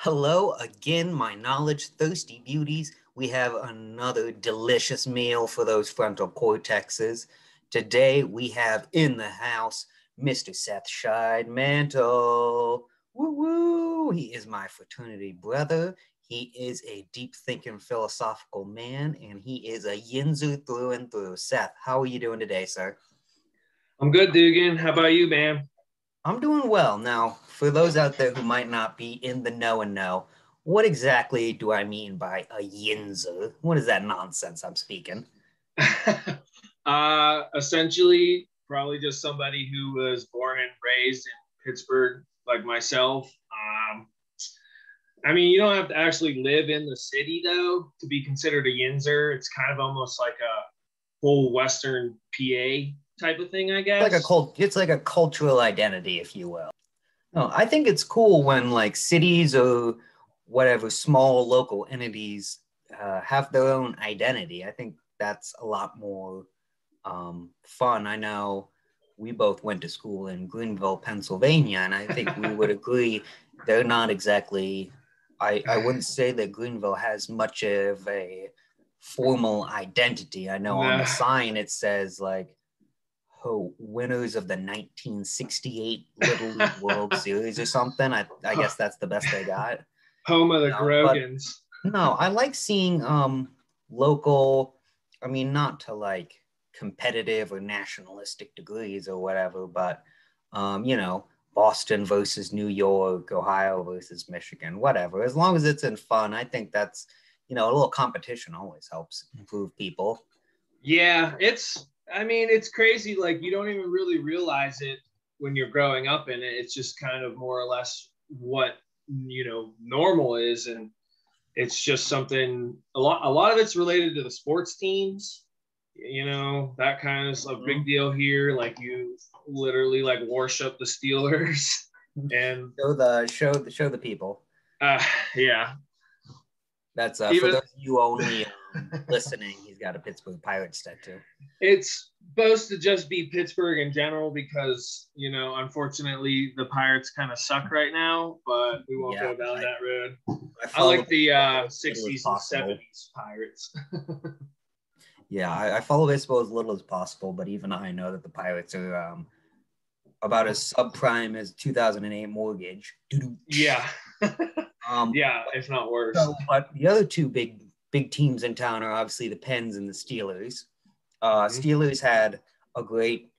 Hello again, my knowledge thirsty beauties. We have another delicious meal for those frontal cortexes. Today we have in the house Mr. Seth Scheid. Woo woo! He is my fraternity brother. He is a deep thinking philosophical man and he is a yinzer through and through. Seth, how are you doing today, sir? I'm good, Dugan. How about you, man? I'm doing well. Now, for those out there who might not be in the know and know, what exactly do I mean by a yinzer? What is that nonsense I'm speaking? uh, essentially, probably just somebody who was born and raised in Pittsburgh, like myself. Um, I mean, you don't have to actually live in the city though to be considered a yinzer. It's kind of almost like a whole Western PA type of thing, I guess. Like a cult, it's like a cultural identity, if you will. No, I think it's cool when like cities or whatever small local entities uh, have their own identity. I think that's a lot more um, fun. I know we both went to school in Greenville, Pennsylvania, and I think we would agree they're not exactly. I, I wouldn't say that Greenville has much of a formal identity. I know on the sign it says like oh, winners of the 1968 Little League World Series or something. I, I guess that's the best they got. Home of the no, Grogans. No, I like seeing um local. I mean, not to like competitive or nationalistic degrees or whatever, but um, you know, Boston versus New York, Ohio versus Michigan, whatever. As long as it's in fun, I think that's you know a little competition always helps improve people. Yeah, it's I mean, it's crazy. Like you don't even really realize it when you're growing up in it. It's just kind of more or less what you know normal is, and it's just something. A lot. A lot of it's related to the sports teams. You know that kind of a big mm-hmm. deal here. Like you literally like worship the Steelers and show the show the show the people. Uh, yeah. That's uh, Even, for those you only listening, he's got a Pittsburgh Pirates tattoo. It's supposed to just be Pittsburgh in general because, you know, unfortunately the Pirates kind of suck right now, but we won't yeah, go down I, that road. I, I like the uh, 60s and 70s Pirates. yeah, I, I, follow baseball as little as possible, but even I know that the Pirates are um, about as subprime as 2008 mortgage. Yeah. um, yeah, if not worse. So, but the other two big big teams in town are obviously the Pens and the Steelers. Uh, mm-hmm. Steelers had a great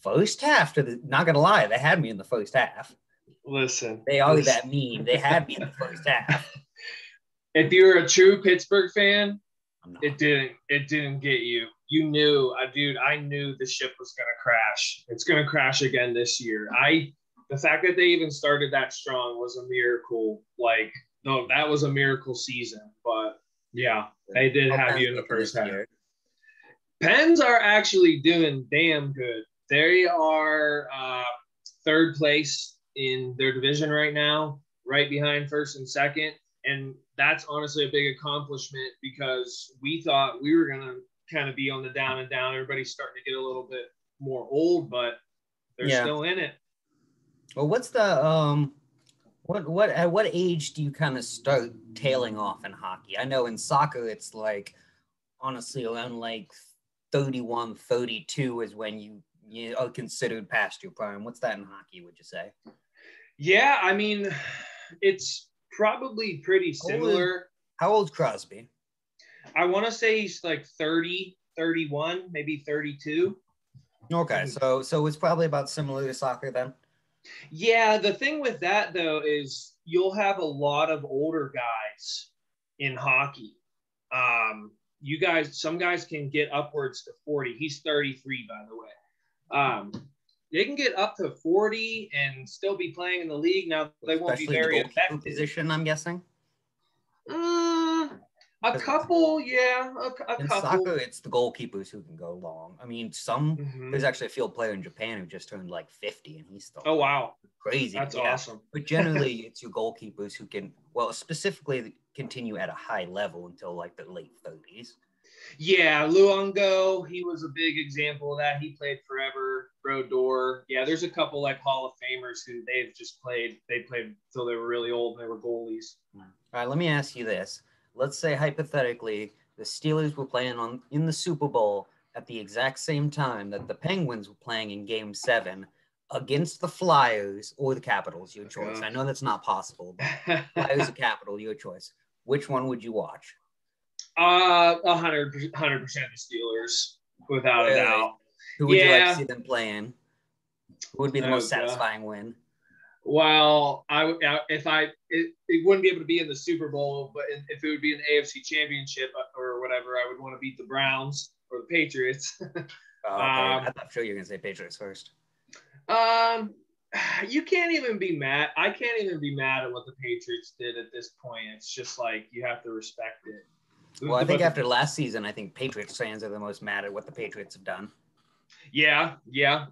first half to the. Not gonna lie, they had me in the first half. Listen, they are listen. that mean. They had me in the first half. If you're a true Pittsburgh fan, it didn't. It didn't get you. You knew, uh, dude. I knew the ship was gonna crash. It's gonna crash again this year. I. The fact that they even started that strong was a miracle. Like, no, that was a miracle season. But yeah, they did have you in the first half. Pens are actually doing damn good. They are uh, third place in their division right now, right behind first and second. And that's honestly a big accomplishment because we thought we were going to kind of be on the down and down. Everybody's starting to get a little bit more old, but they're yeah. still in it. Well, what's the um what what at what age do you kind of start tailing off in hockey? I know in soccer it's like honestly around like 31, 32 is when you you are considered past your prime. What's that in hockey, would you say? Yeah, I mean it's probably pretty similar. How old Crosby? I want to say he's like 30, 31, maybe 32. Okay, hmm. so so it's probably about similar to soccer then. Yeah, the thing with that though is you'll have a lot of older guys in hockey. Um, you guys, some guys can get upwards to 40. He's 33, by the way. Um, they can get up to 40 and still be playing in the league. Now they won't Especially be very effective. Position, I'm guessing. Uh, a couple, yeah, a, a in couple. soccer, it's the goalkeepers who can go long. I mean, some mm-hmm. there's actually a field player in Japan who just turned like 50, and he's still. Oh wow, crazy! That's yeah. awesome. But generally, it's your goalkeepers who can, well, specifically continue at a high level until like the late 30s. Yeah, Luongo, he was a big example of that. He played forever. Brodeur. Yeah, there's a couple like Hall of Famers who they've just played. They played till they were really old and they were goalies. All right, let me ask you this. Let's say hypothetically the Steelers were playing on in the Super Bowl at the exact same time that the Penguins were playing in game seven against the Flyers or the Capitals, your choice. I know that's not possible, but Flyers or Capital, your choice. Which one would you watch? Uh, a hundred hundred percent the Steelers, without really? a doubt. Who would yeah. you like to see them playing? Who would be the oh, most satisfying God. win? Well, I if I it, it, wouldn't be able to be in the Super Bowl, but if it would be an AFC Championship or whatever, I would want to beat the Browns or the Patriots. oh, okay. um, I'm sure you're gonna say Patriots first. Um, you can't even be mad. I can't even be mad at what the Patriots did at this point. It's just like you have to respect it. Well, I think after last season, I think Patriots fans are the most mad at what the Patriots have done. Yeah, yeah.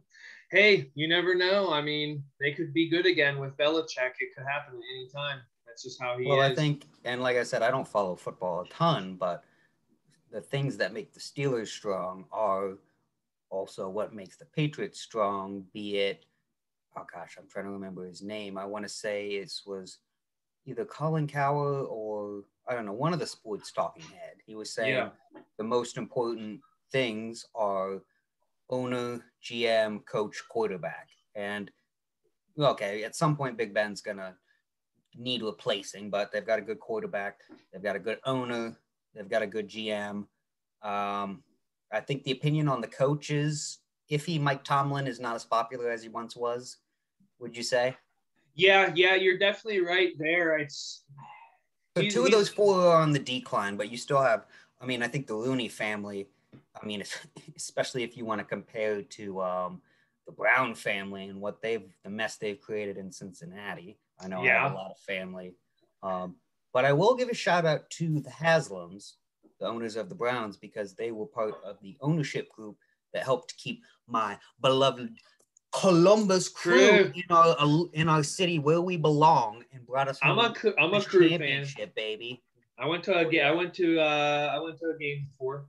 Hey, you never know. I mean, they could be good again with Belichick. It could happen at any time. That's just how he well, is. Well, I think, and like I said, I don't follow football a ton, but the things that make the Steelers strong are also what makes the Patriots strong, be it, oh gosh, I'm trying to remember his name. I want to say it was either Colin Cowherd or I don't know, one of the sports talking head. He was saying yeah. the most important things are owner, GM, coach, quarterback. And okay, at some point, Big Ben's gonna need replacing, but they've got a good quarterback, they've got a good owner, they've got a good GM. Um, I think the opinion on the coaches, if he Mike Tomlin is not as popular as he once was, would you say? Yeah, yeah, you're definitely right there. It's so two of those four are on the decline, but you still have. I mean, I think the Rooney family. I mean, especially if you want to compare to um, the Brown family and what they've the mess they've created in Cincinnati. I know yeah. I have a lot of family, um, but I will give a shout out to the Haslams, the owners of the Browns, because they were part of the ownership group that helped keep my beloved Columbus crew in our in our city where we belong and brought us. I'm a I'm a crew fan, baby. I went to a I went to uh I went to a game before.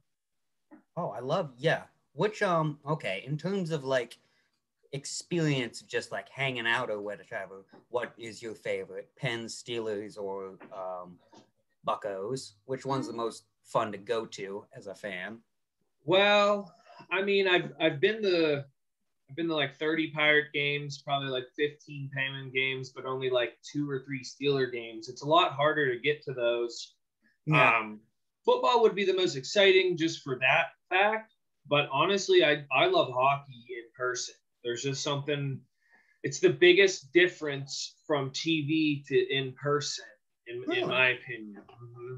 Oh, I love yeah. Which um okay in terms of like experience, of just like hanging out or whatever. What is your favorite? Pens, Steelers, or um, Buckos? Which one's the most fun to go to as a fan? Well, I mean, I've I've been the I've been to like 30 Pirate games, probably like 15 Penguin games, but only like two or three Steeler games. It's a lot harder to get to those. Yeah. Um, football would be the most exciting just for that fact. But honestly, I, I love hockey in person. There's just something, it's the biggest difference from TV to in person, in, really? in my opinion. Mm-hmm.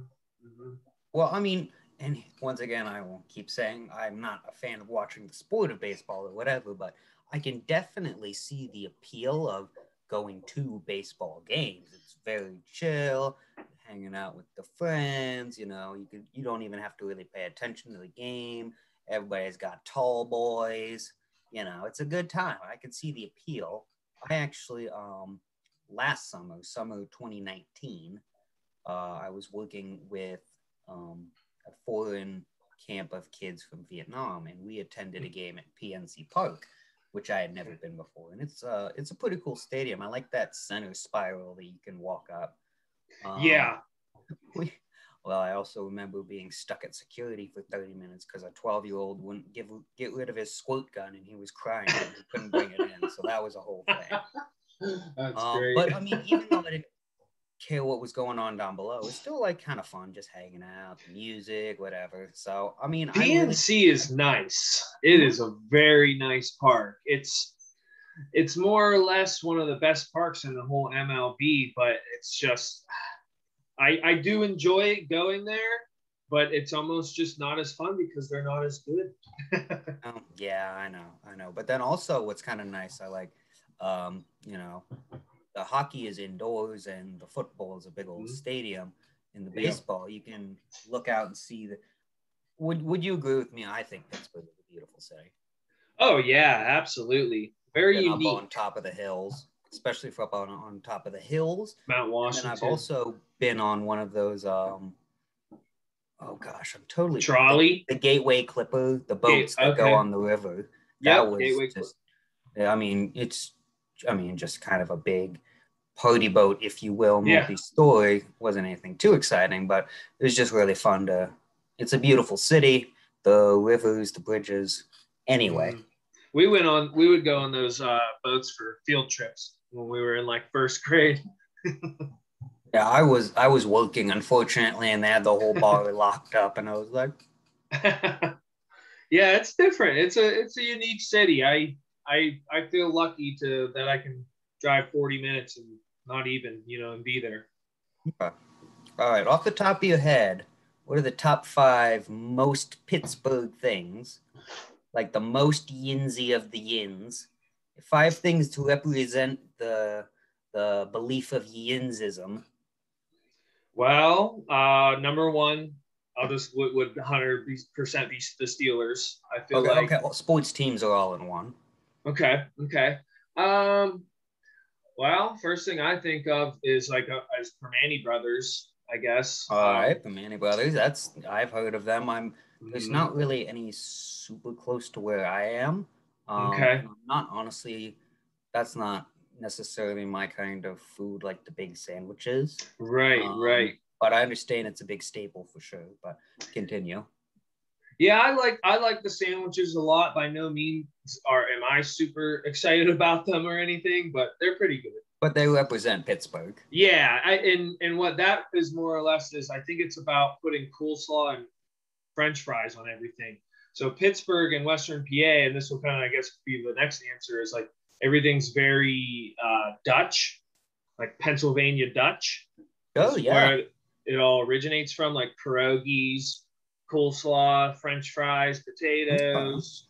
Mm-hmm. Well, I mean, and once again, I won't keep saying I'm not a fan of watching the sport of baseball or whatever, but I can definitely see the appeal of going to baseball games. It's very chill, hanging out with the friends. You know, you can you don't even have to really pay attention to the game. Everybody's got tall boys. You know, it's a good time. I can see the appeal. I actually, um, last summer, summer 2019, uh, I was working with um, a foreign camp of kids from Vietnam, and we attended a game at PNC Park, which I had never been before. And it's uh it's a pretty cool stadium. I like that center spiral that you can walk up. Um, yeah. We, well, I also remember being stuck at security for 30 minutes because a 12 year old wouldn't give get rid of his squirt gun and he was crying and he couldn't bring it in. So that was a whole thing. That's um, great. But I mean, even though I didn't care what was going on down below. It's still like kind of fun, just hanging out, music, whatever. So I mean, PNC really- is nice. It is a very nice park. It's it's more or less one of the best parks in the whole MLB, but it's just I I do enjoy going there, but it's almost just not as fun because they're not as good. um, yeah, I know, I know. But then also, what's kind of nice, I like, um, you know, the hockey is indoors and the football is a big old mm-hmm. stadium. In the baseball, yeah. you can look out and see the. Would Would you agree with me? I think Pittsburgh is a beautiful city. Oh yeah, absolutely. Very Been unique. on top of the hills, especially for up on, on top of the hills. Mount Washington. And I've also been on one of those um, oh gosh, I'm totally Trolley. The, the Gateway Clipper, the boats that okay. go on the river. Yeah, That was Gateway just. I mean, it's. I mean, just kind of a big party boat, if you will, Yeah. multi-story. wasn't anything too exciting, but it was just really fun to. It's a beautiful city. The rivers, the bridges. Anyway, Mm. We went on. We would go on those uh, boats for field trips when we were in like first grade. yeah, I was I was working unfortunately, and they had the whole bar locked up, and I was like, yeah, it's different. It's a it's a unique city. I I I feel lucky to that I can drive 40 minutes and not even you know and be there. all right, off the top of your head, what are the top five most Pittsburgh things? Like the most yinsy of the yins. Five things to represent the the belief of yinsism. Well, uh, number one, I'll just would, would 100 percent be the Steelers. I feel Okay, like okay. Well, sports teams are all in one. Okay. Okay. Um. Well, first thing I think of is like uh as Primanti Brothers, I guess. All right, the Manny Brothers. That's I've heard of them. I'm there's not really any super close to where I am. Um, Okay. Not honestly, that's not necessarily my kind of food, like the big sandwiches. Right. Um, right. But I understand it's a big staple for sure. But continue. Yeah, I like I like the sandwiches a lot. By no means are am I super excited about them or anything, but they're pretty good. But they represent Pittsburgh. Yeah, I, and and what that is more or less is I think it's about putting coleslaw and French fries on everything. So Pittsburgh and Western PA, and this will kind of I guess be the next answer is like everything's very uh, Dutch, like Pennsylvania Dutch. Oh yeah. where it all originates from, like pierogies, coleslaw, French fries, potatoes.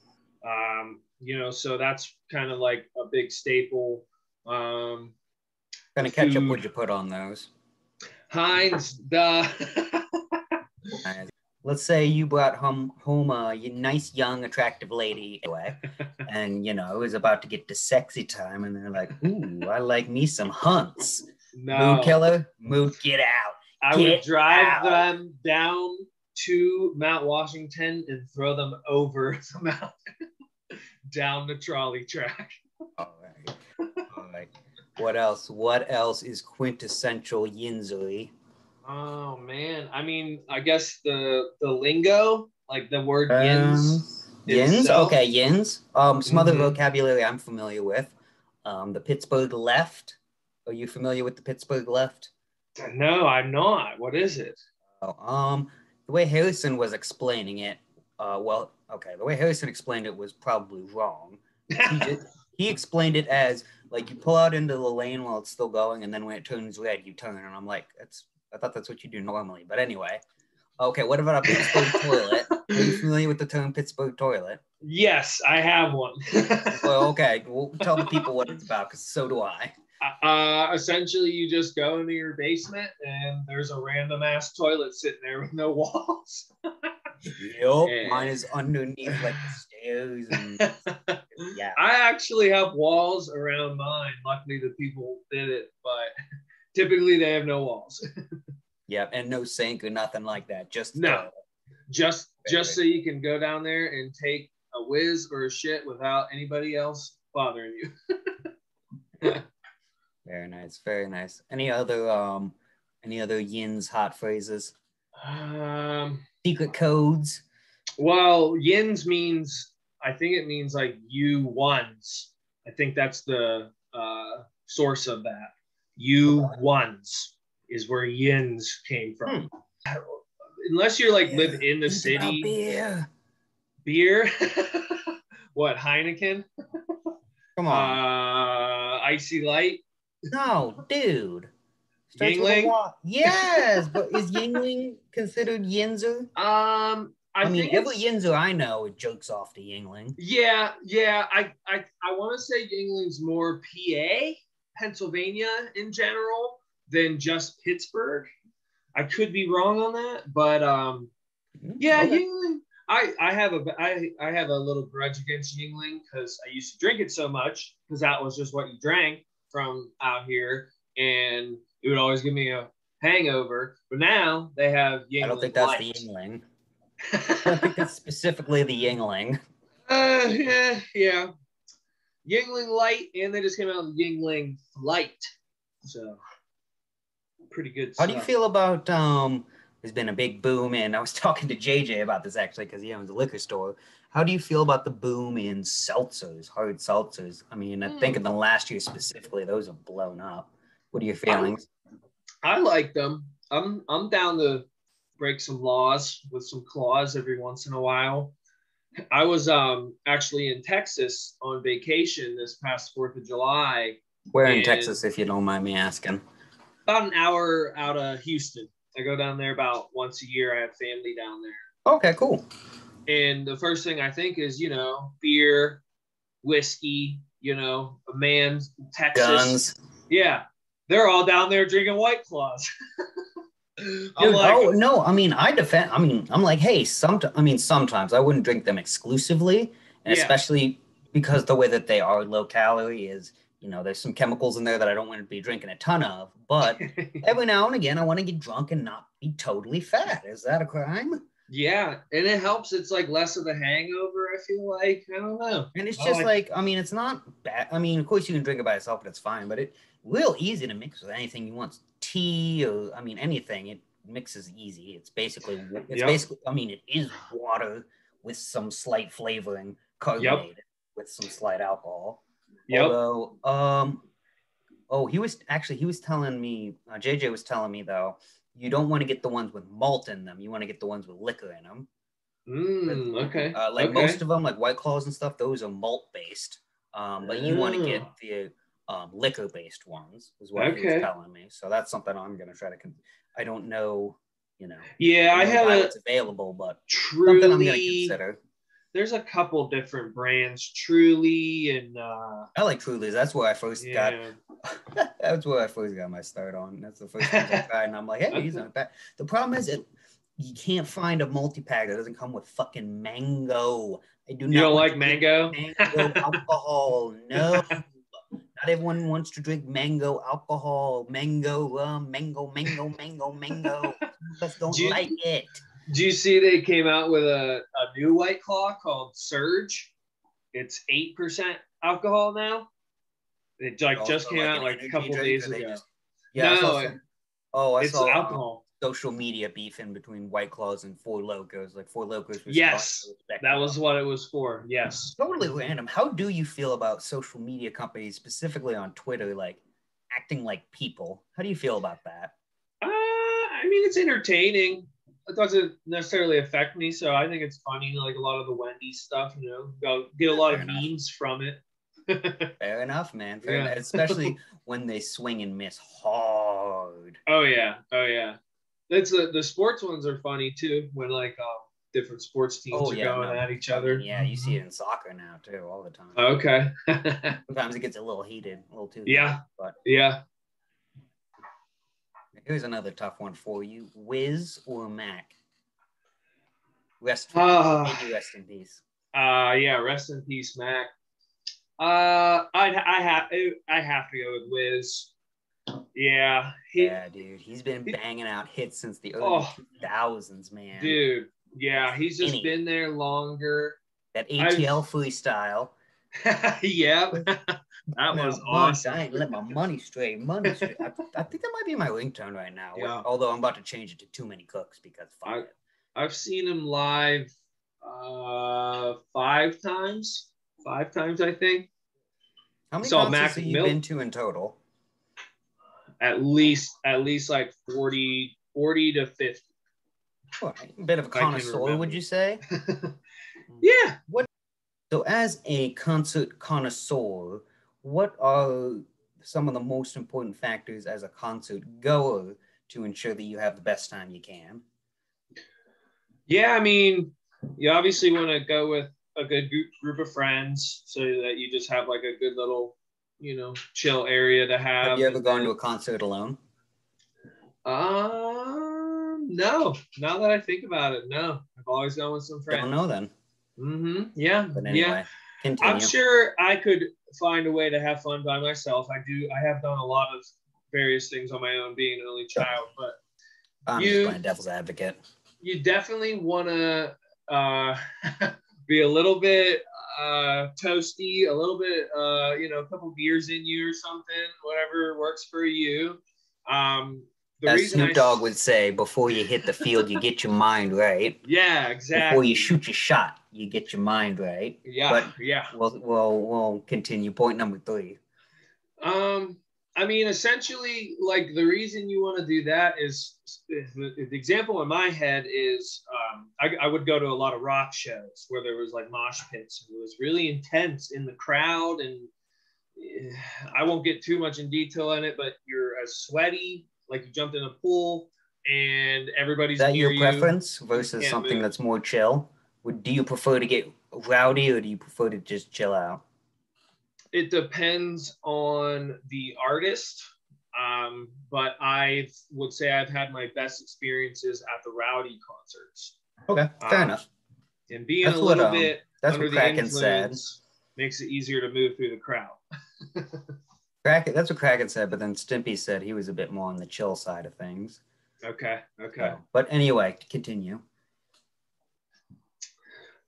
Um, you know, so that's kind of like a big staple. Um, kind of ketchup would you put on those? Heinz, the Uh, Let's say you brought home home a nice, young, attractive lady away, and you know it was about to get to sexy time, and they're like, "Ooh, I like me some Hunt's." no. Mood killer, mood, get out. I would drive out. them down to Mount Washington and throw them over the mountain down the trolley track. All right, all right. What else? What else is quintessential yinzery? Oh man, I mean, I guess the the lingo, like the word yins. Um, yins. itself. Okay, yins. Um, some other Mhm. vocabulary I'm familiar with. Um, the Pittsburgh left. Are you familiar with the Pittsburgh left? No, I'm not. What is it? Oh, um, the way Harrison was explaining it, uh, well, okay, the way Harrison explained it was probably wrong. He, did, he explained it as like you pull out into the lane while it's still going, and then when it turns red, you turn. And I'm like, that's I thought that's what you do normally. But anyway, okay, what about a Pittsburgh toilet? Are you familiar with the term Pittsburgh toilet? yes, I have one. Well, okay, we'll tell the people what it's about because so do I. uh, essentially, you just go into your basement and there's a random ass toilet sitting there with no walls. Yup, Yeah. mine is underneath like the stairs and yeah. I actually have walls around mine. Luckily, the people did it, but typically they have no walls. Yeah, and no sink or nothing like that. Just No. just just so you can go down there and take a whiz or a shit without anybody else bothering you. Very nice, very nice. Any other um, any other yins hot phrases? Um, Secret codes. well, yins means I think it means like you ones. I think that's the uh, source of that. You ones is where yins came from. Unless you're like live in the city, beer. beer. what Heineken? Come on. Uh, IC Light. no, dude. Starts Yuengling? Yes, but is Yuengling considered Yinzer? Um, I, I, mean, think every Yinzer I know it jokes off to Yuengling. Yeah, yeah. I I, I want to say Yuengling's more PA, Pennsylvania in general than just Pittsburgh. I could be wrong on that, but um, yeah, Okay. Yuengling. I I have a I I have a little grudge against Yuengling because I used to drink it so much because that was just what you drank from out here, and it would always give me a hangover. But now they have Yuengling I don't think that's Light. the Yuengling. I think that's specifically the Yuengling. uh, yeah, yeah. Yuengling Light, and they just came out with Yuengling Light. So pretty good. How do you feel about um? There's been a big boom and I was talking to JJ about this actually because he owns a liquor store. How do you feel about the boom in seltzers, hard seltzers? I mean, I think in the last year specifically, those have blown up. What are your feelings? I like them. I'm I'm down to break some laws with some claws every once in a while. I was um actually in Texas on vacation this past Fourth of July, Where in Texas, if you don't mind me asking? about an hour out of Houston. I go down there about once a year. I have family down there. Okay, cool. And the first thing I think is, you know, beer, whiskey, you know, a man, Texas. Guns. Yeah. They're all down there drinking White Claws. Dude, like, oh no, I mean I defend. I mean I'm like, hey, some. I mean sometimes I wouldn't drink them exclusively, and Yeah. especially because the way that they are low calorie is, you know, there's some chemicals in there that I don't want to be drinking a ton of. But every now and again, I want to get drunk and not be totally fat. Is that a crime? Yeah. And it helps. It's like less of a hangover, I feel like. I don't know. And it's I just like- like, I mean, it's not bad. I mean, of course, you can drink it by itself, but it's fine. But it real easy to mix with anything you want. Tea or I mean, anything. It mixes easy. It's basically it's Yep. basically. I mean, it is water with some slight flavoring, carbonated with some slight alcohol. Yep. Although, um, oh, he was actually he was telling me. Uh, JJ was telling me though, you don't want to get the ones with malt in them. You want to get the ones with liquor in them. Mm, okay. Uh, like okay. most of them, like White Claws and stuff, those are malt based. Um, but you want to get Oh. the um, liquor based ones, is what he Okay. was telling me. So that's something I'm gonna try to. Con- I don't know, you know. yeah, I have it's available, but something I'm gonna consider. There's a couple different brands, Truly and uh, I like Truly's. That's where I first got. That's where I first got my start on. That's the first ones I tried, and I'm like, hey, these aren't bad. The problem is, it you can't find a multi pack that doesn't come with fucking mango. I do not. Don't like mango? mango alcohol. No. Not everyone wants to drink mango alcohol. Mango rum, mango, mango, mango, mango. Some of us don't Do you- like it. Do you see they came out with a, a new White Claw called Surge? It's eight percent alcohol now. It like Oh, just so came like out like a couple days ago. just- Yeah, I no, saw some- oh, I it's saw alcohol. social media beef in between White Claws and Four Locos. Like Four Locos was Yes. That was what it was for. Yes. totally random. How do you feel about social media companies, specifically on Twitter, like acting like people? How do you feel about that? Uh, I mean, it's entertaining. It doesn't necessarily affect me, so I think it's funny. Like a lot of the Wendy stuff, you know, go get a lot of Fair enough. memes from it. Fair enough, man. Fair Yeah. enough. Especially when they swing and miss hard. oh yeah, oh yeah. That's the the sports ones are funny too. When like um, different sports teams Oh, are yeah, going no. at each other. Yeah, you see it in soccer now too, all the time. Okay. Sometimes it gets a little heated, a little too. Yeah. heated, But yeah. Here's another tough one for you: Wiz or Mac? Rest, Ah. rest in peace. Uh yeah, rest in peace, Mac. Uh I'd I have I have to go with Wiz. Yeah. He, Yeah, dude, he's been he- bang out hits since the early Oh. 2000s, man. dude. Yeah, he's just Any. been there longer. that I've- ATL freestyle. yeah. that was Man, awesome. I ain't let my money stray. Money straight. I, I think that might be my ringtone right now. Yeah. Although I'm about to change it to too many cooks because I, I've seen him live uh five times. Five times I think. How many saw concerts have you been to in total? At least at least like 40, 40 to 50. Oh, a bit of a connoisseur, would you say? yeah. So, as a concert connoisseur, what are some of the most important factors as a concert goer to ensure that you have the best time you can? Yeah, I mean, you obviously want to go with a good group, of friends so that you just have like a good little, you know, chill area to have. Have you ever gone to a concert alone? Um, no. Now that I think about it, no. I've always gone with some friends. I don't know then. Mm-hmm. Yeah. But anyway, Yeah. continue. I'm sure I could find a way to have fun by myself. I do. I have done a lot of various things on my own, being an only child. But I'm You- just playing devil's advocate. you definitely want to uh, be a little bit uh, toasty, a little bit, uh, you know, a couple beers in you or something, whatever works for you. Um, the As Snoop Dogg would say, before you hit the field, you get your mind right. yeah, exactly. Before you shoot your shot, you get your mind right. yeah, but- yeah. We'll, we'll, we'll continue. Point number three. Um, I mean, essentially, like the reason you want to do that is is the, the example in my head is um, I, I would go to a lot of rock shows where there was like mosh pits and it was really intense in the crowd and eh, I won't get too much in detail on it, but you're as sweaty like you jumped in a pool and everybody's Is that your you. preference versus something move. that's more chill? Would do you prefer to get rowdy or do you prefer to just chill out? it depends on the artist um, but i would say i've had my best experiences at the rowdy concerts Okay, fair Um, enough. and being That's a what, little um, bit That's under what the Kraken said. makes it easier to move through the crowd Kraken, that's what Kraken said, but then Stimpy said he was a bit more on the chill side of things. okay okay So, but anyway, continue.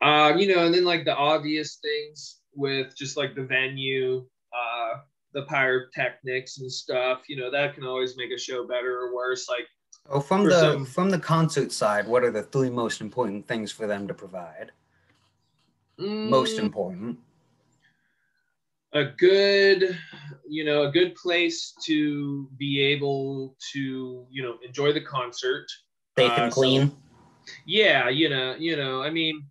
Uh, you know and then like the obvious things with just like the venue uh, the pyrotechnics and stuff you know that can always make a show better or worse like Oh, from the some- from the concert side, what are the three most important things for them to provide? Most mm, important. a good you know a good place to be able to you know enjoy the concert Safe Uh, and so- clean. yeah you know you know i mean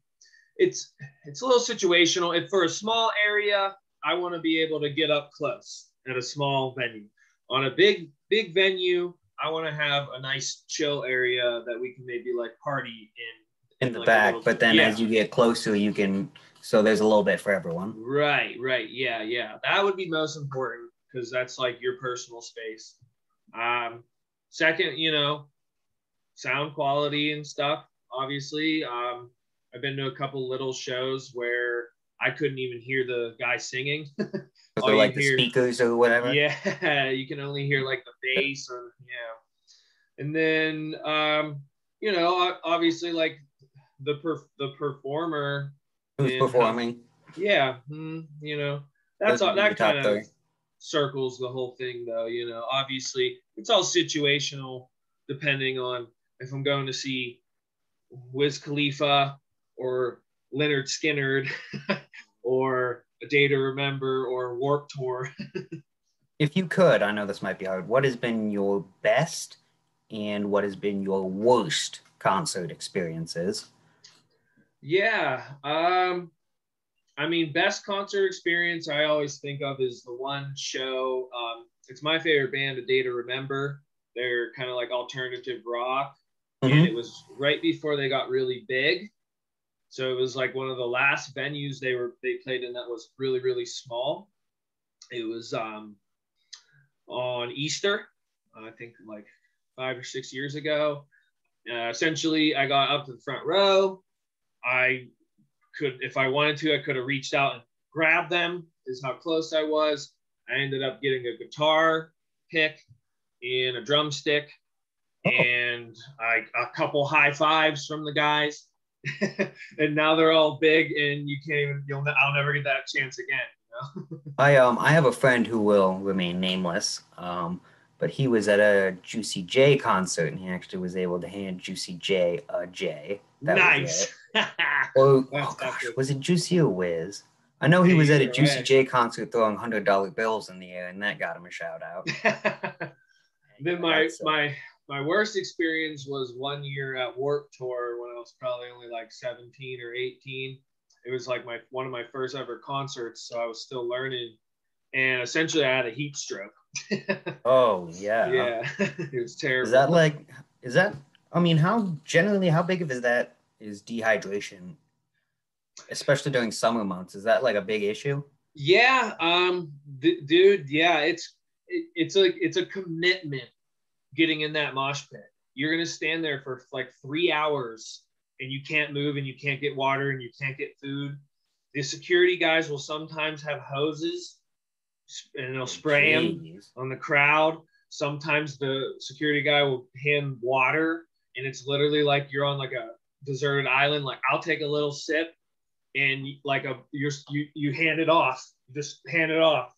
it's it's a little situational if for a small area i want to be able to get up close at a small venue on a big big venue i want to have a nice chill area that we can maybe like party in in the like back, little- but then yeah. as you get closer, you can. So there's a little bit for everyone. Right, right. Yeah, yeah. That would be most important because that's like your personal space. Um, second, you know, sound quality and stuff. Obviously, um, I've been to a couple little shows where I couldn't even hear the guy singing. You like the hear- speakers or whatever. yeah, you can only hear like the bass or yeah. And then, um, you know, obviously, like the per- the performer Who's Yeah. performing? yeah, mm, you know, that's all, that kind of circles the whole thing, though. You know, obviously, it's all situational depending on if I'm going to see Wiz Khalifa or Lynyrd Skynyrd or A Day to Remember or Warp Tour. If you could, I know this might be hard. What has been your best and what has been your worst concert experiences? Yeah. Um, I mean, best concert experience I always think of is the one show. Um, it's my favorite band, A Day to Remember. They're kind of like alternative rock. Mhm. And it was right before they got really big. So it was like one of the last venues they were they played in that was really, really small. It was um on Easter, I think like five or six years ago. Uh, essentially, I got up to the front row. I could, if I wanted to, I could have reached out and grabbed them. Is how close I was. I ended up getting a guitar pick and a drumstick, Oh. and I a couple high fives from the guys. and now they're all big, and you can't even. You'll. I'll never get that chance again. You know? I um I have a friend who will remain nameless. Um, but he was at a Juicy J concert and he actually was able to hand Juicy J a J. That nice. Or oh gosh, was it Juicy or Wiz? I know he was at a Juicy. J concert throwing hundred dollar bills in the air, and that got him a shout out. then my my my worst experience was one year at Warp Tour when I was probably only like 17 or 18. It was like my one of my first ever concerts, so I was still learning, and essentially I had a heat stroke. Oh yeah. yeah, it was terrible. Is that like? Is that? I mean, how generally how big of is that? Is dehydration, especially during summer months? Is that like a big issue? Yeah, um, d- dude, yeah, it's it, it's a it's a commitment getting in that mosh pit. You're gonna stand there for like three hours and you can't move and you can't get water and you can't get food. The security guys will sometimes have hoses and they'll spray them on the crowd. sometimes the security guy will hand water and it's literally like you're on like a deserted island. Like I'll take a little sip and like a you're you you hand it off, just hand it off.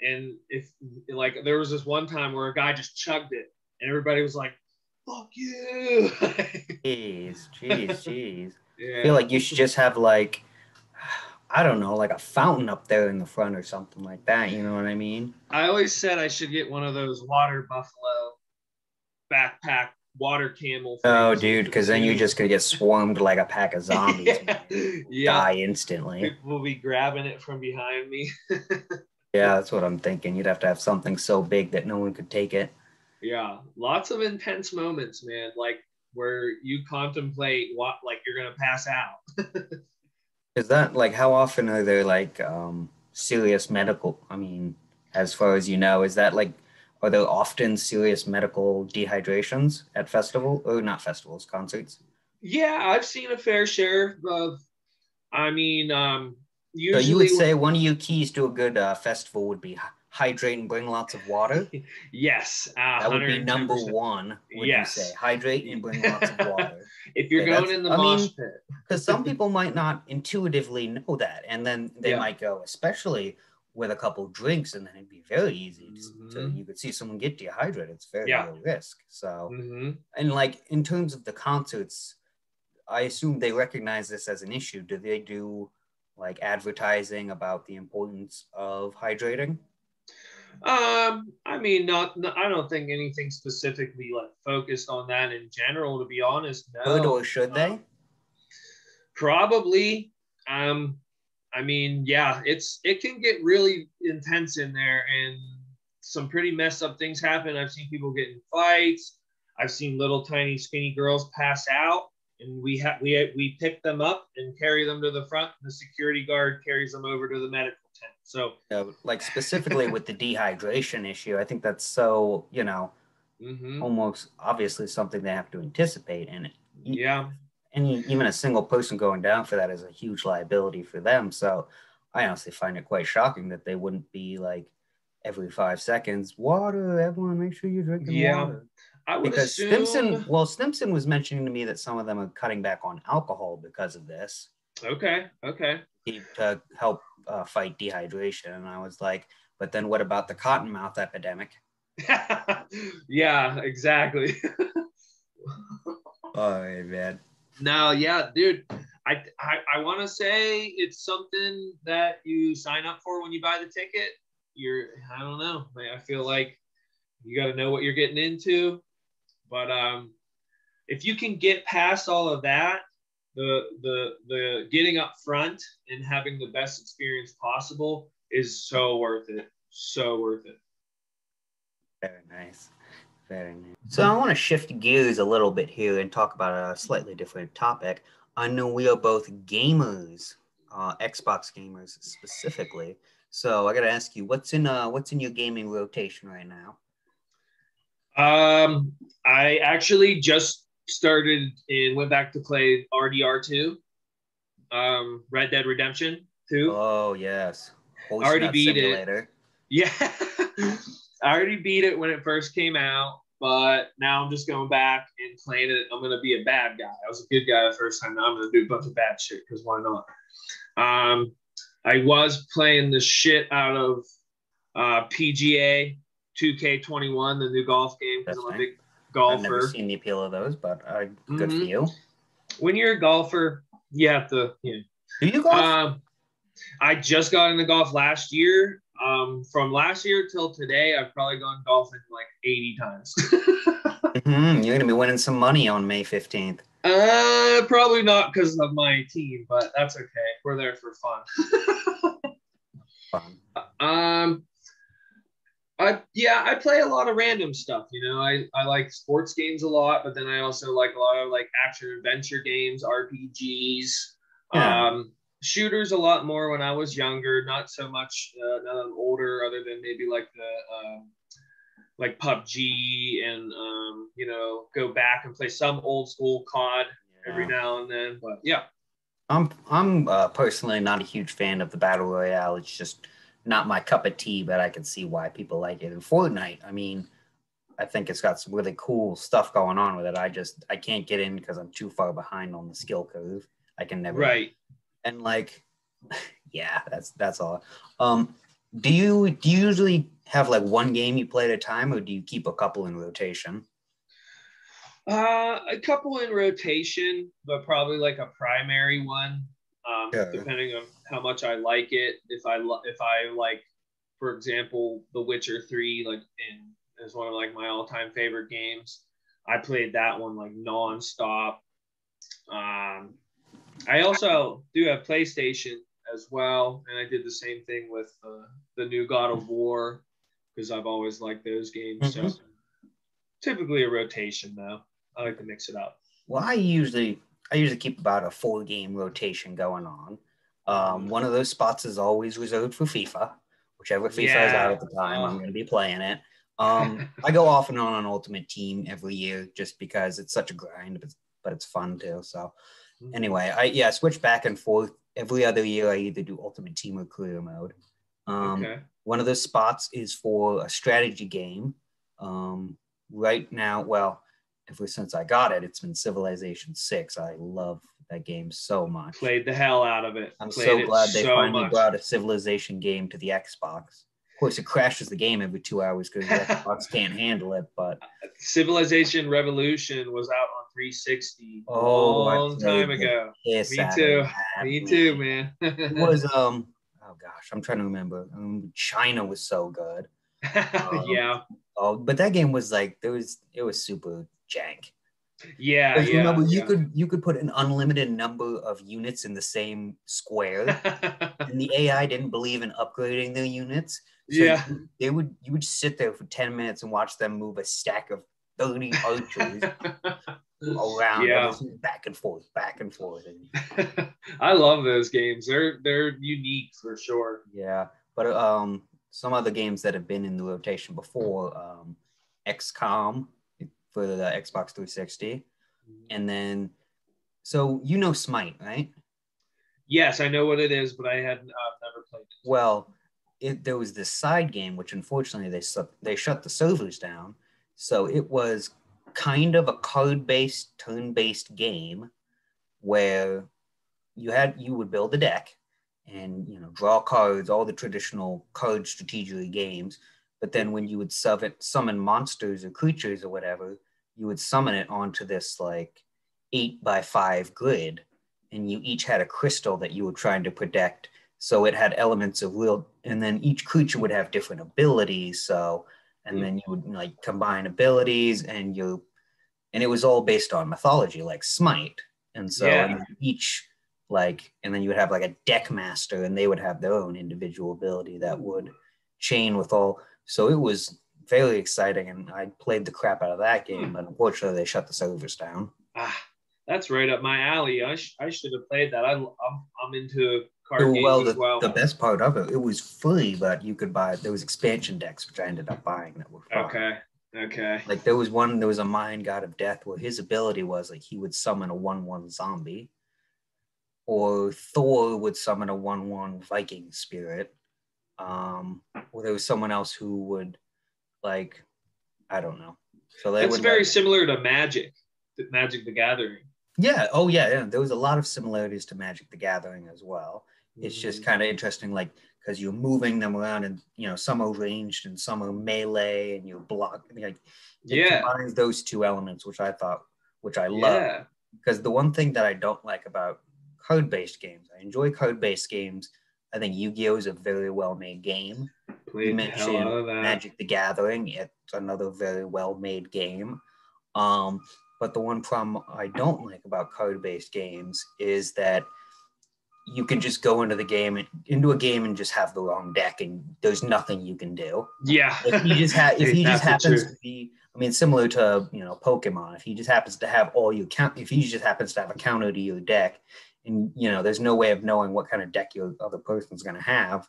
And if like there was this one time where a guy just chugged it and everybody was like, fuck you. jeez, jeez, jeez. Yeah. I feel like you should just have like I don't know, like a fountain up there in the front or something like that. You know what I mean? I always said I should get one of those water buffalo backpack water camel. Oh, dude, because then you're just gonna get swarmed like a pack of zombies. yeah. yeah. Die instantly. People will be grabbing it from behind me. yeah, that's what I'm thinking. You'd have to have something so big that no one could take it. Yeah, lots of intense moments, man. Like where you contemplate what, like you're gonna pass out. Is that like how often are there like um serious medical? I mean, as far as you know, is that like are there often serious medical dehydrations at festival or not festivals, concerts? Yeah, I've seen a fair share of. I mean, um, usually so you would say one of your keys to a good uh, festival would be hydrate and bring lots of water. yes, uh, that would be number one. Would yes. you say hydrate and bring lots of water? if you're okay, going in the I mosh mean, because some people might not intuitively know that, and then they yeah. might go, especially with a couple drinks, and then it'd be very easy mm-hmm. to, you could see someone get dehydrated. It's very yeah. low risk. So, mm-hmm. and like in terms of the concerts, I assume they recognize this as an issue. Do they do like advertising about the importance of hydrating? Um, I mean, not, not, I don't think anything specifically like focused on that in general. To be honest, no. Could or should they? Um, probably. Um, I mean, yeah, it's it can get really intense in there, and some pretty messed up things happen. I've seen people get in fights. I've seen little tiny skinny girls pass out, and we have we we pick them up and carry them to the front. The security guard carries them over to the medical tent. So, yeah, like specifically with the dehydration issue, I think that's so you know, mm-hmm. almost obviously something they have to anticipate, and yeah, any even a single person going down for that is a huge liability for them. So I honestly find it quite shocking that they wouldn't be like every five seconds, water, everyone make sure you're drinking yeah, water. I would because assume... Stimson, well, Stimson was mentioning to me that some of them are cutting back on alcohol because of this. Okay. Okay. To help uh, fight dehydration, and I was like, but then what about the cottonmouth epidemic? yeah, exactly. oh man. No, yeah, dude. I I, I want to say it's something that you sign up for when you buy the ticket. You're I don't know. I feel like you got to know what you're getting into. But um, if you can get past all of that, the the the getting up front and having the best experience possible is so worth it. So worth it. Very nice. Very nice. So I want to shift gears a little bit here and talk about a slightly different topic. I know we are both gamers, uh, Xbox gamers specifically. So I got to ask you, what's in uh, what's in your gaming rotation right now? Um, I actually just started and went back to play RDR two, um, Red Dead Redemption two. Oh yes, Holy already beat simulator. it. Yeah. I already beat it when it first came out, but now I'm just going back and playing it. I'm gonna be a bad guy. I was a good guy the first time. Now I'm gonna do a bunch of bad shit because why not? Um, I was playing the shit out of uh, PGA 2K21, the new golf game, because I'm a big golfer. I've never seen the appeal of those, but uh, good mm-hmm. for you. When you're a golfer, you have to. You know, do you golf? Um, I just got into golf last year. Um, from last year till today, I've probably gone golfing like 80 times. mm-hmm. You're gonna be winning some money on May 15th. Uh, probably not because of my team, but that's okay. We're there for fun. fun. Um, I yeah, I play a lot of random stuff. You know, I I like sports games a lot, but then I also like a lot of like action adventure games, RPGs. Yeah. Um, shooters a lot more when I was younger. Not so much uh, now that I'm older, other than maybe like the um, like PUBG and um, you know go back and play some old school COD yeah. every now and then. But yeah, I'm I'm uh, personally not a huge fan of the battle royale. It's just not my cup of tea, but I can see why people like it. And Fortnite, I mean, I think it's got some really cool stuff going on with it. I just I can't get in because I'm too far behind on the skill curve. I can never Right. and like yeah, that's that's all. Um do you do you usually have like one game you play at a time or do you keep a couple in rotation? Uh, a couple in rotation, but probably like a primary one, um, Yeah. depending on how much I like it. If I lo- if I like, for example, The Witcher Three, like in is one of like my all time favorite games. I played that one like nonstop. Um, I also do have PlayStation as well, and I did the same thing with uh, the new God of War because I've always liked those games. So typically a rotation though. I like to mix it up. Well, I usually I usually keep about a four game rotation going on. Um, one of those spots is always reserved for FIFA. Whichever FIFA is out at the time, I'm going to be playing it. Um, I go off and on on Ultimate Team every year just because it's such a grind, but, but it's fun too. So anyway, I yeah switch back and forth every other year. I either do Ultimate Team or Career Mode. Um, okay. one of those spots is for a strategy game. Um, right now, well, ever since I got it, it's been Civilization Six. I love that game so much. Played the hell out of it. I'm Played so glad they so finally much. brought a Civilization game to the Xbox. Of course, it crashes the game every two hours because the Xbox can't handle it. But Civilization Revolution was out on 360 a Oh, long time ago. Me too. Me too, man. It was um. Oh gosh, I'm trying to remember. Um, China was so good. yeah, Oh, but that game was like there was it was super jank. yeah, yeah. remember, you yeah. could you could put an unlimited number of units in the same square, and the AI didn't believe in upgrading their units. So yeah. they would you would sit there for ten minutes and watch them move a stack of thirty archers around, Yeah. back and forth, back and forth. I love those games. They're they're unique for sure. yeah, but um, some other games that have been in the rotation before, um, XCOM for the Xbox 360, and then so you know Smite, right? Yes, I know what it is, but I had uh, never played it. Well, it, there was this side game, which unfortunately they they shut the servers down. So it was kind of a card-based, turn-based game where you had you would build a deck and you know draw cards, all the traditional card strategy games. But then when you would summon, summon monsters or creatures or whatever, you would summon it onto this like eight by five grid, and you each had a crystal that you were trying to protect. So it had elements of real and then each creature would have different abilities so and hmm. then you would like combine abilities and you and it was all based on mythology like smite. And so Yeah. and each like and then you would have like a deck master and they would have their own individual ability that would chain with all so it was very exciting and i played the crap out of that game but unfortunately they shut the servers down Ah, that's right up my alley. I, sh- I should have played that. I, I'm, I'm into card games well, the, as well. the best part of it, it was free, but you could buy. There was expansion decks, which I ended up buying that were fun. Okay. Okay. Like there was one, there was a Mayan God of Death where his ability was like he would summon a one-one zombie, or Thor would summon a one-one Viking spirit, um, or there was someone else who would, like, I don't know. So they That's very like- similar to Magic, Magic the Gathering. yeah. Oh yeah, yeah. There was a lot of similarities to Magic the Gathering as well. it's just Mm-hmm. kind of interesting like because you're moving them around and you know some are ranged and some are melee and you're block like Yeah. combines those two elements which i thought which i love yeah. because the one thing that i don't like about code-based games i enjoy code-based games i think yu-gi-oh is a very well made game Played the hell out of that. Magic the Gathering. It's another very well made game. Um, but the one problem I don't like about card based games is that you can just go into the game and into a game and just have the wrong deck and there's nothing you can do. Yeah. If he just ha- if he just happens to be I mean similar to you know Pokemon, if he just happens to have all your count if he just happens to have a counter to your deck and you know there's no way of knowing what kind of deck your other person's gonna have,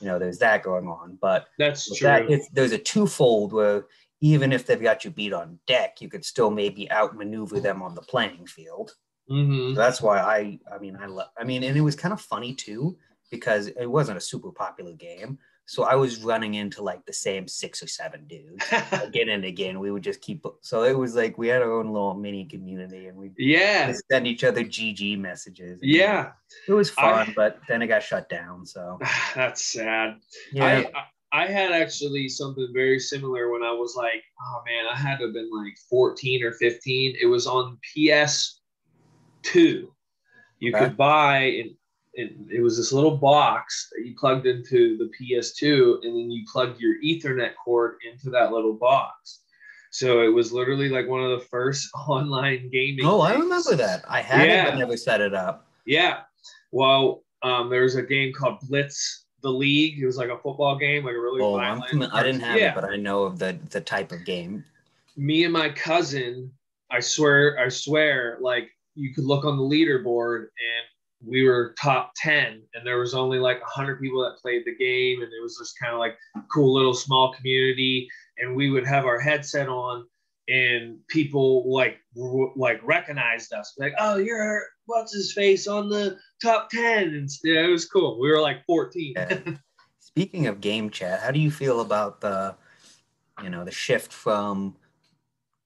you know, there's that going on. But That's true. that, there's a twofold where even if they've got you beat on deck, you could still maybe outmaneuver them on the playing field. Mhm. So that's why I, I mean, I love, I mean, and it was kind of funny too because it wasn't a super popular game, so I was running into like the same six or seven dudes again and again. We would just keep so it was like we had our own little mini community and we yeah send each other GG messages. Yeah, it was fun, I, but then it got shut down. So that's sad. Yeah. I, I had actually something very similar when I was like, oh man, I had to have been like 14 or 15. It was on PS2. You okay. could buy and it, it was this little box that you plugged into the PS2 and then you plugged your Ethernet cord into that little box. So it was literally like one of the first online gaming. Oh. I remember that. I had yeah. it, but never set it up. Yeah. Well, um, there was a game called Blitz the League. It was like a football game, like a really oh, violent. I didn't have yeah. it, but I know of the the type of game. Me and my cousin, I swear, I swear, like you could look on the leaderboard and we were top 10 and there was only like 100 people that played the game and it was just kind of like cool little small community and we would have our headset on and people like like recognized us like oh you're what's his face on the top 10 and yeah, it was cool. We were like 14 yeah. speaking of game chat how do you feel about the you know the shift from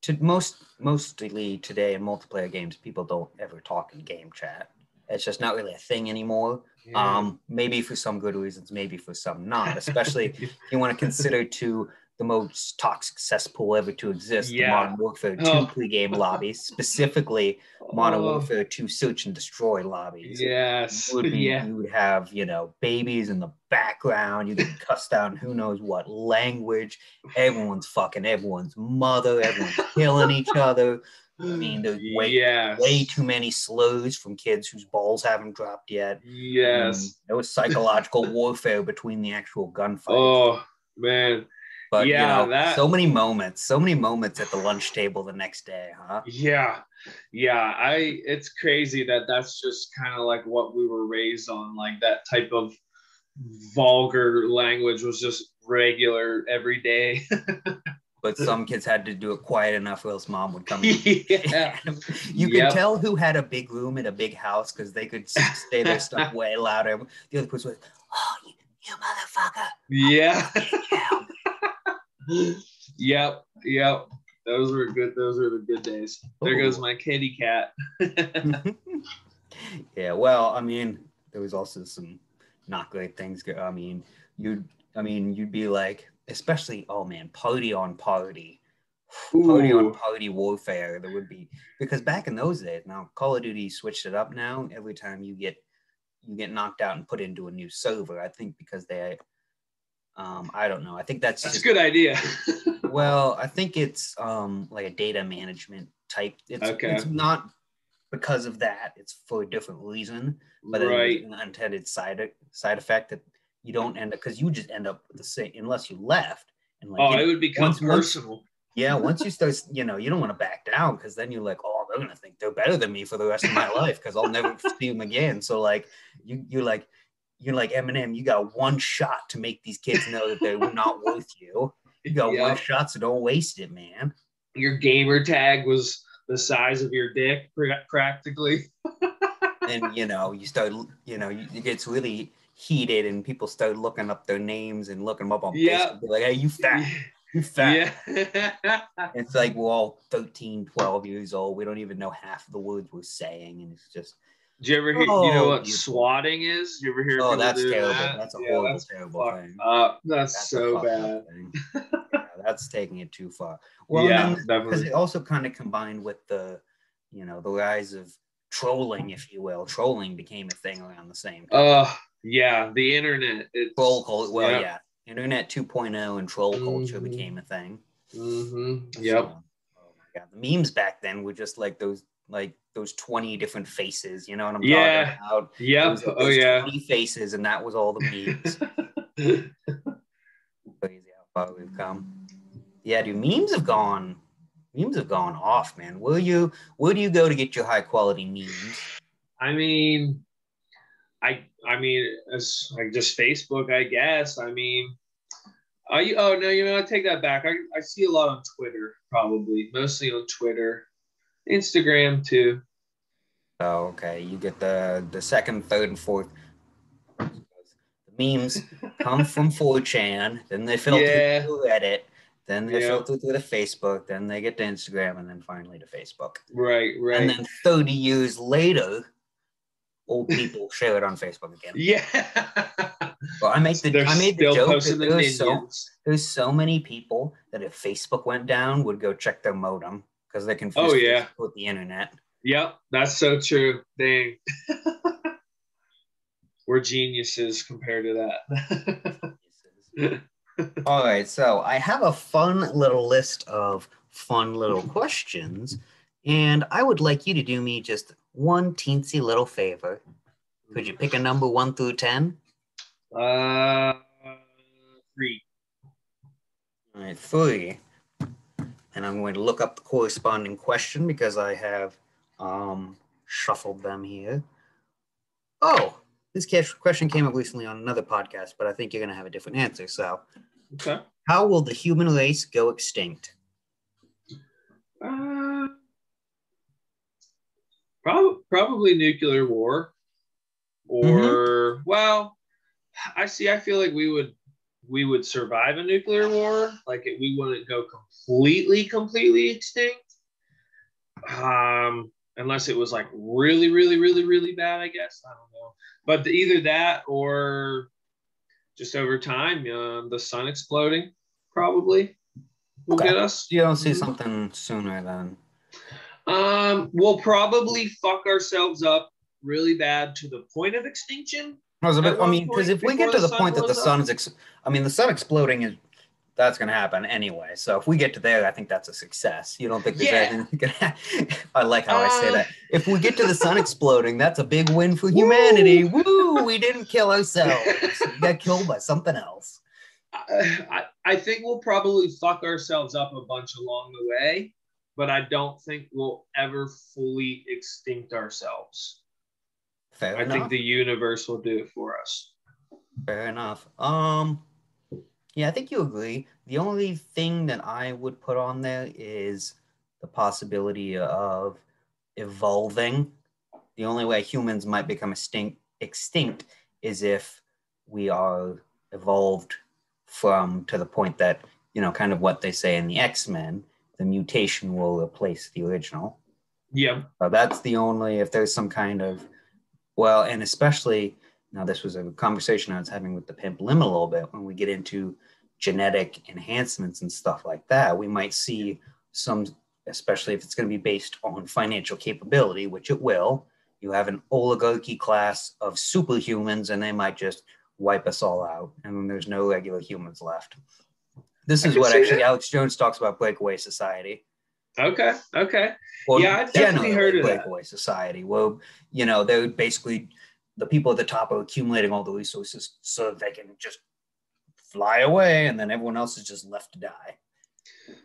to most mostly today in multiplayer games people don't ever talk in game chat it's just not really a thing anymore. Yeah. Um, maybe for some good reasons, maybe for some not. Especially if you want to consider to the most toxic cesspool ever to exist, yeah. the Modern Warfare 2 oh. pregame lobbies, specifically Modern oh. Warfare 2 search and destroy lobbies. Yes. Would be, yeah. You would have, you know, babies in the background. You could cuss down who knows what language. Everyone's fucking everyone's mother. Everyone's killing each other. I mean, there's way, yes. way too many slurs from kids whose balls haven't dropped yet. Yes. Um, there was psychological warfare between the actual gunfights. Oh, man. But yeah, you know, that... so many moments, so many moments at the lunch table the next day, huh? Yeah. Yeah. I, it's crazy that that's just kind of like what we were raised on. Like that type of vulgar language was just regular every day. but uh, some kids had to do it quiet enough or else mom would come yeah. you yep. could tell who had a big room in a big house because they could say their stuff way louder. The other person was oh you, you motherfucker. Yeah. Yep yep. Those were good those were the good days. There Ooh. goes my kitty cat. Yeah well i mean there was also some not great things i mean you'd i mean you'd be like especially oh man, party on party, party on party warfare. There would be because back in those days, now Call of Duty switched it up. Now every time you get you get knocked out and put into a new server, I think because they, um, I don't know. I think that's that's just, a good idea. well, I think it's um like a data management type. It's okay. it's not because of that. It's for a different reason, but right. an unintended side side effect that you don't end up because you just end up with the same unless you left. And like, oh, it, it would become once, personal. Once, yeah, once you start, you know, you don't want to back down because then you're like, oh, they're gonna think they're better than me for the rest of my life because I'll never see them again. So like, you you're like, you're like Eminem. You got one shot to make these kids know that they're not worth you. You got yep. one shot, so don't waste it, man. Your gamer tag was the size of your dick, practically. and you know, you start, you know, it gets really heated and people started looking up their names and looking them up on yeah. Facebook. Like, hey, you fat. You fat. Yeah. it's like we're all 13, 12 years old. We don't even know half of the words we're saying. And it's just. Do you ever hear, oh, you know what swatting is? You ever hear? Oh, that's terrible. That? That's a yeah, horrible, that's terrible thing. Uh, that's, that's so bad. yeah, that's taking it too far. Well, yeah, because it also kind of combined with the, you know, the rise of trolling, if you will. Trolling became a thing around the same time. Uh, yeah, the internet. It's, troll culture. Well, yeah. yeah. Internet 2.0 and troll mm-hmm. culture became a thing. Mm-hmm. Yep. So, oh my god, the memes back then were just like those like those 20 different faces. You know what I'm yeah. talking about? Yep. Those, those oh yeah. 20 faces, and that was all the memes. Crazy how far we've come. Yeah, dude, memes have gone. Memes have gone off, man. Will you? Where do you go to get your high quality memes? I mean, I I mean, as like just Facebook, I guess. I mean, uh, I oh no, you know, I take that back. I, I see a lot on Twitter, probably mostly on Twitter, Instagram too. Oh, okay. You get the the second, third, and fourth. Memes come from 4chan, then they filter Yeah. through Reddit, then they Yeah. filter through to Facebook, then they get to Instagram, and then finally to Facebook. Right, right. And then 30 years later, old people share it on Facebook again. yeah. Well, I make the They're I made the joke that posting the there's so there's so many people that if Facebook went down would go check their modem because they confuse Oh, yeah. With the internet. Yep, that's so true. Dang. We're geniuses compared to that. All right, so I have a fun little list of fun little questions, and I would like you to do me just one teensy little favor. Could you pick a number one through ten? uh, three. All right, three. And I'm going to look up the corresponding question because I have um, shuffled them here. Oh, this question came up recently on another podcast, but I think you're going to have a different answer. So, Okay. how will the human race go extinct? Uh, prob- probably nuclear war, or well, I see. I feel like we would we would survive a nuclear war. Like it, we wouldn't go completely completely extinct, um, unless it was like really really really really bad. I guess I don't know. But the, either that or just over time, uh, the sun exploding probably will Okay. get us. You don't see something sooner than. Um, we'll probably fuck ourselves up really bad to the point of extinction. I bit. I mean, because if we get to the the point that the up. sun is, ex- I mean, the sun exploding is that's going to happen anyway. So if we get to there, I think that's a success. You don't think there's Yeah. anything? Gonna, I like how I say Uh, that. If we get to the sun exploding, that's a big win for humanity. Woo! We didn't kill ourselves. We got killed by something else. I, I, I think we'll probably fuck ourselves up a bunch along the way, but I don't think we'll ever fully extinct ourselves. Fair I enough. think the universe will do it for us. Fair enough. Um, yeah, I think you agree. The only thing that I would put on there is the possibility of evolving. The only way humans might become extinct, extinct is if we are evolved from to the point that, you know, kind of what they say in the X Men, the mutation will replace the original. Yeah. So that's the only, if there's some kind of, well, and especially now, this was a conversation I was having with the Pimp Lim a little bit. When we get into genetic enhancements and stuff like that, we might see some, especially if it's going to be based on financial capability, which it will. You have an oligarchy class of superhumans, and they might just wipe us all out, and then there's no regular humans left. This is what actually that. Alex Jones talks about breakaway society. Okay. Okay. Well, Yeah, I've definitely heard of that. breakaway society. Well, you know, they're basically the people at the top are accumulating all the resources so that they can just fly away, and then everyone else is just left to die.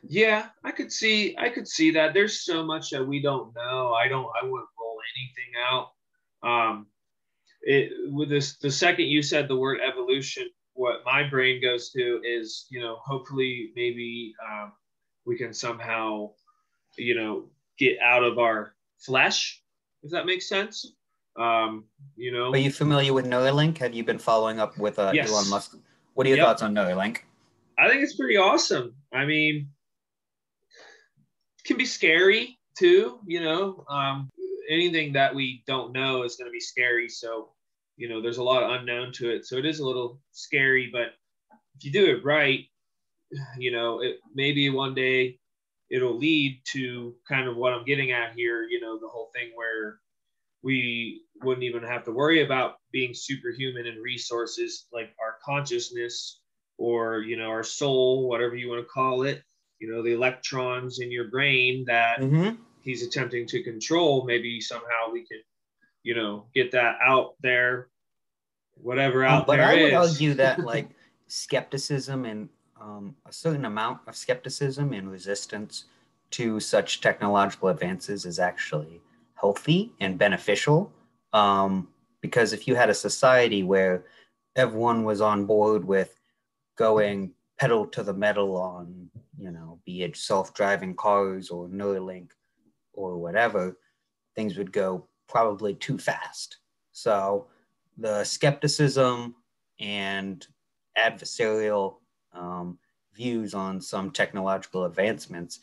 Yeah, I could see I could see that. There's so much that we don't know. I don't I wouldn't roll anything out. Um it with this the second you said the word evolution, what my brain goes to is, you know, hopefully maybe um, we can somehow, you know, get out of our flesh, if that makes sense. Um, you know, Are you familiar with Neuralink? Have you been following up with uh, Yes. Elon Musk? What are your Yep. thoughts on Neuralink? I think it's pretty awesome. I mean, it can be scary too, you know. Um, anything that we don't know is going to be scary. So, you know, there's a lot of unknown to it. So it is a little scary, but if you do it right, you know, it maybe one day it'll lead to kind of what I'm getting at here, you know, the whole thing where we wouldn't even have to worry about being superhuman in resources like our consciousness or you know our soul whatever you want to call it you know the electrons in your brain that Mm-hmm. he's attempting to control maybe somehow we can you know get that out there whatever out Um, but there I would is. argue that like skepticism and um, a certain amount of skepticism and resistance to such technological advances is actually healthy and beneficial. Um, because if you had a society where everyone was on board with going pedal to the metal on, you know, be it self-driving cars or Neuralink or whatever, things would go probably too fast. So the skepticism and adversarial um, views on some technological advancements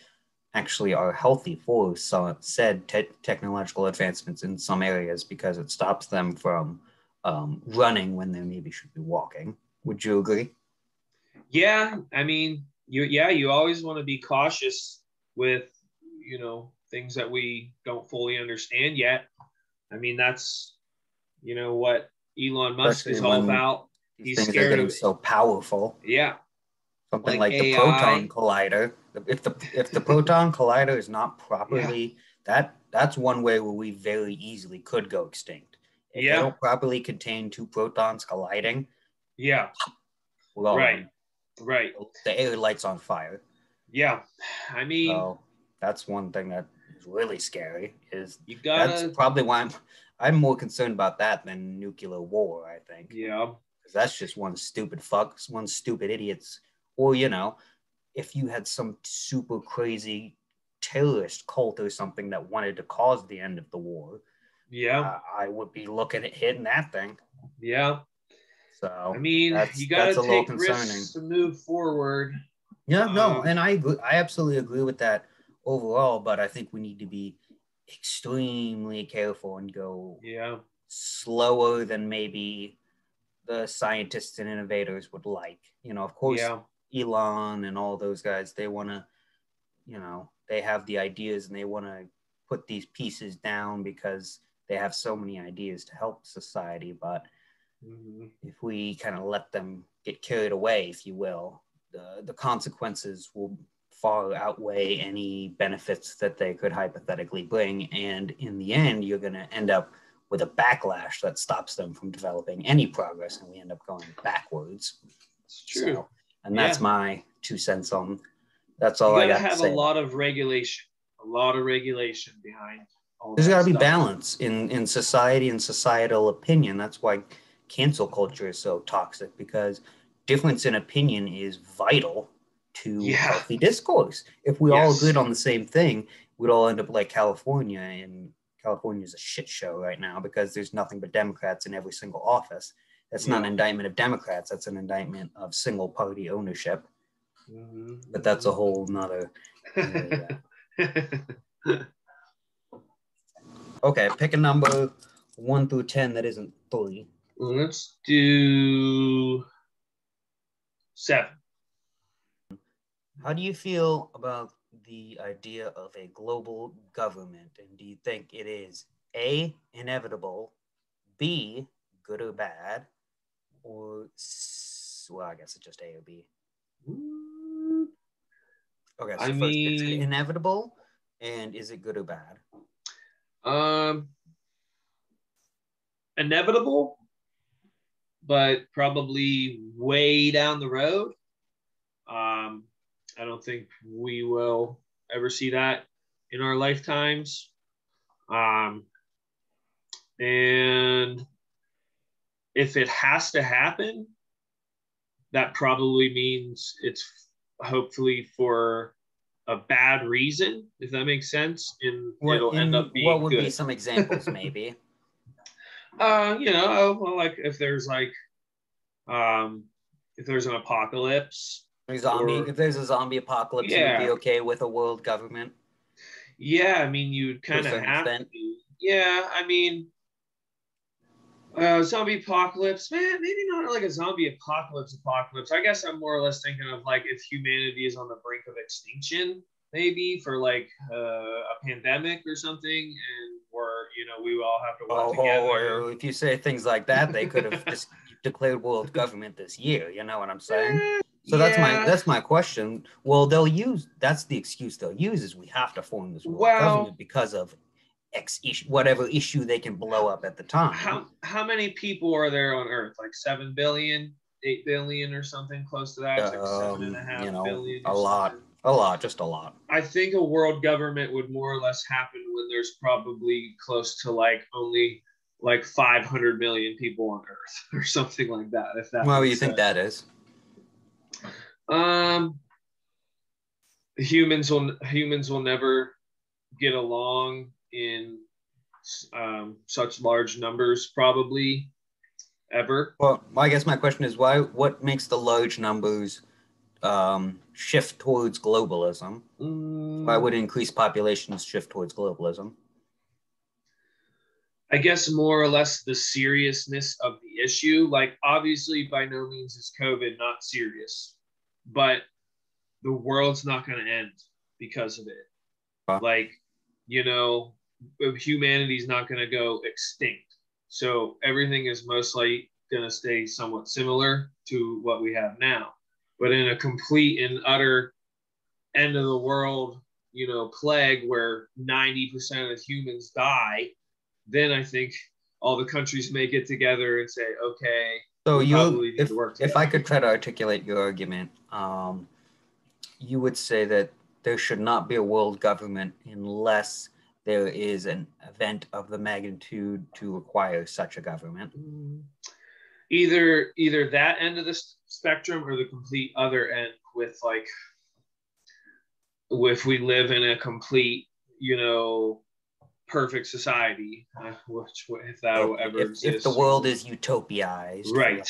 actually are healthy for some said te- technological advancements in some areas because it stops them from um, running when they maybe should be walking. Would you agree? Yeah, I mean, you yeah, you always want to be cautious with you know things that we don't fully understand yet. I mean, that's you know what Elon Musk Especially is all about. He's scared of, so powerful. Yeah, something like, like the proton collider. If the if the proton collider is not properly yeah. that that's one way where we very easily could go extinct. If yeah. they don't properly contain two protons colliding. Yeah. Well, right. Right. The air lights on fire. Yeah. I mean so that's one thing that is really scary is you gotta, that's probably why I'm I'm more concerned about that than nuclear war, I think. Yeah. Because that's just one stupid fucks, one stupid idiots. Or, you know, if you had some super crazy terrorist cult or something that wanted to cause the end of the war, yeah, uh, I would be looking at hitting that thing. Yeah. So I mean, you got to take risks to move forward. Yeah, no, um, and I I absolutely agree with that overall, but I think we need to be extremely careful and go yeah slower than maybe the scientists and innovators would like. You know, of course, yeah. Elon and all those guys, they want to, you know, they have the ideas and they want to put these pieces down because they have so many ideas to help society. But mm-hmm. if we kind of let them get carried away, if you will, the, the consequences will far outweigh any benefits that they could hypothetically bring. And in the end, you're going to end up with a backlash that stops them from developing any progress, and we end up going backwards. It's true. So, and that's yeah. my two cents on. That's all you I got. Have to have a lot of regulation, a lot of regulation behind. All There's got to be balance in in society and societal opinion. That's why cancel culture is so toxic because difference in opinion is vital to yeah. healthy discourse. If we yes. all agreed on the same thing, we'd all end up like California, and California is a shit show right now because there's nothing but Democrats in every single office. That's yeah. not an indictment of Democrats. That's an indictment of single party ownership. Mm-hmm. But that's a whole nother. okay, pick a number one through ten that isn't three. Let's do seven. How do you feel about the idea of a global government? And do you think it is A, inevitable, B, good or bad, or, well, I guess it's just A or B? Okay, so I first, mean, it's inevitable, and is it good or bad? Um, inevitable, but probably way down the road. Um, I don't think we will ever see that in our lifetimes. Um, and if it has to happen, that probably means it's hopefully for a bad reason, if that makes sense. And what, it'll end up being what would good. be some examples, maybe? uh, you know, well, like if there's like, um, if there's an apocalypse, Zombie. Or, if there's a zombie apocalypse, yeah. you'd be okay with a world government. Yeah, I mean, you'd kind of have extent. to. Yeah, I mean, uh, zombie apocalypse, man. Maybe not like a zombie apocalypse. Apocalypse. I guess I'm more or less thinking of like if humanity is on the brink of extinction, maybe for like uh, a pandemic or something, and we're you know we all have to work oh, together. Or if you say things like that, they could have just declared world government this year. You know what I'm saying? So yeah. that's my that's my question. Well, they'll use that's the excuse they'll use is we have to form this world well, government because of X issue, whatever issue they can blow up at the time. How how many people are there on Earth? Like seven billion, eight billion, or something close to that. Um, like seven and a half you know, billion A lot, a lot, just a lot. I think a world government would more or less happen when there's probably close to like only like 500 million people on Earth or something like that. If that. Well, you sense. think that is? Um, humans will humans will never get along in um, such large numbers, probably. ever. Well, I guess my question is why? What makes the large numbers um, shift towards globalism? Mm, Why would increased populations shift towards globalism? I guess more or less the seriousness of the issue. Like, obviously, by no means is COVID not serious, but the world's not going to end because of it. Huh. Like, you know, humanity's not going to go extinct. So everything is mostly going to stay somewhat similar to what we have now. But in a complete and utter end of the world, you know, plague where 90% of humans die, then I think all the countries may get together and say, okay, So you, if, work if I could try to articulate your argument, um, you would say that there should not be a world government unless there is an event of the magnitude to require such a government. either either that end of the spectrum or the complete other end with like if we live in a complete you know perfect society which if that will ever if, exist if the world is utopiaized. Right.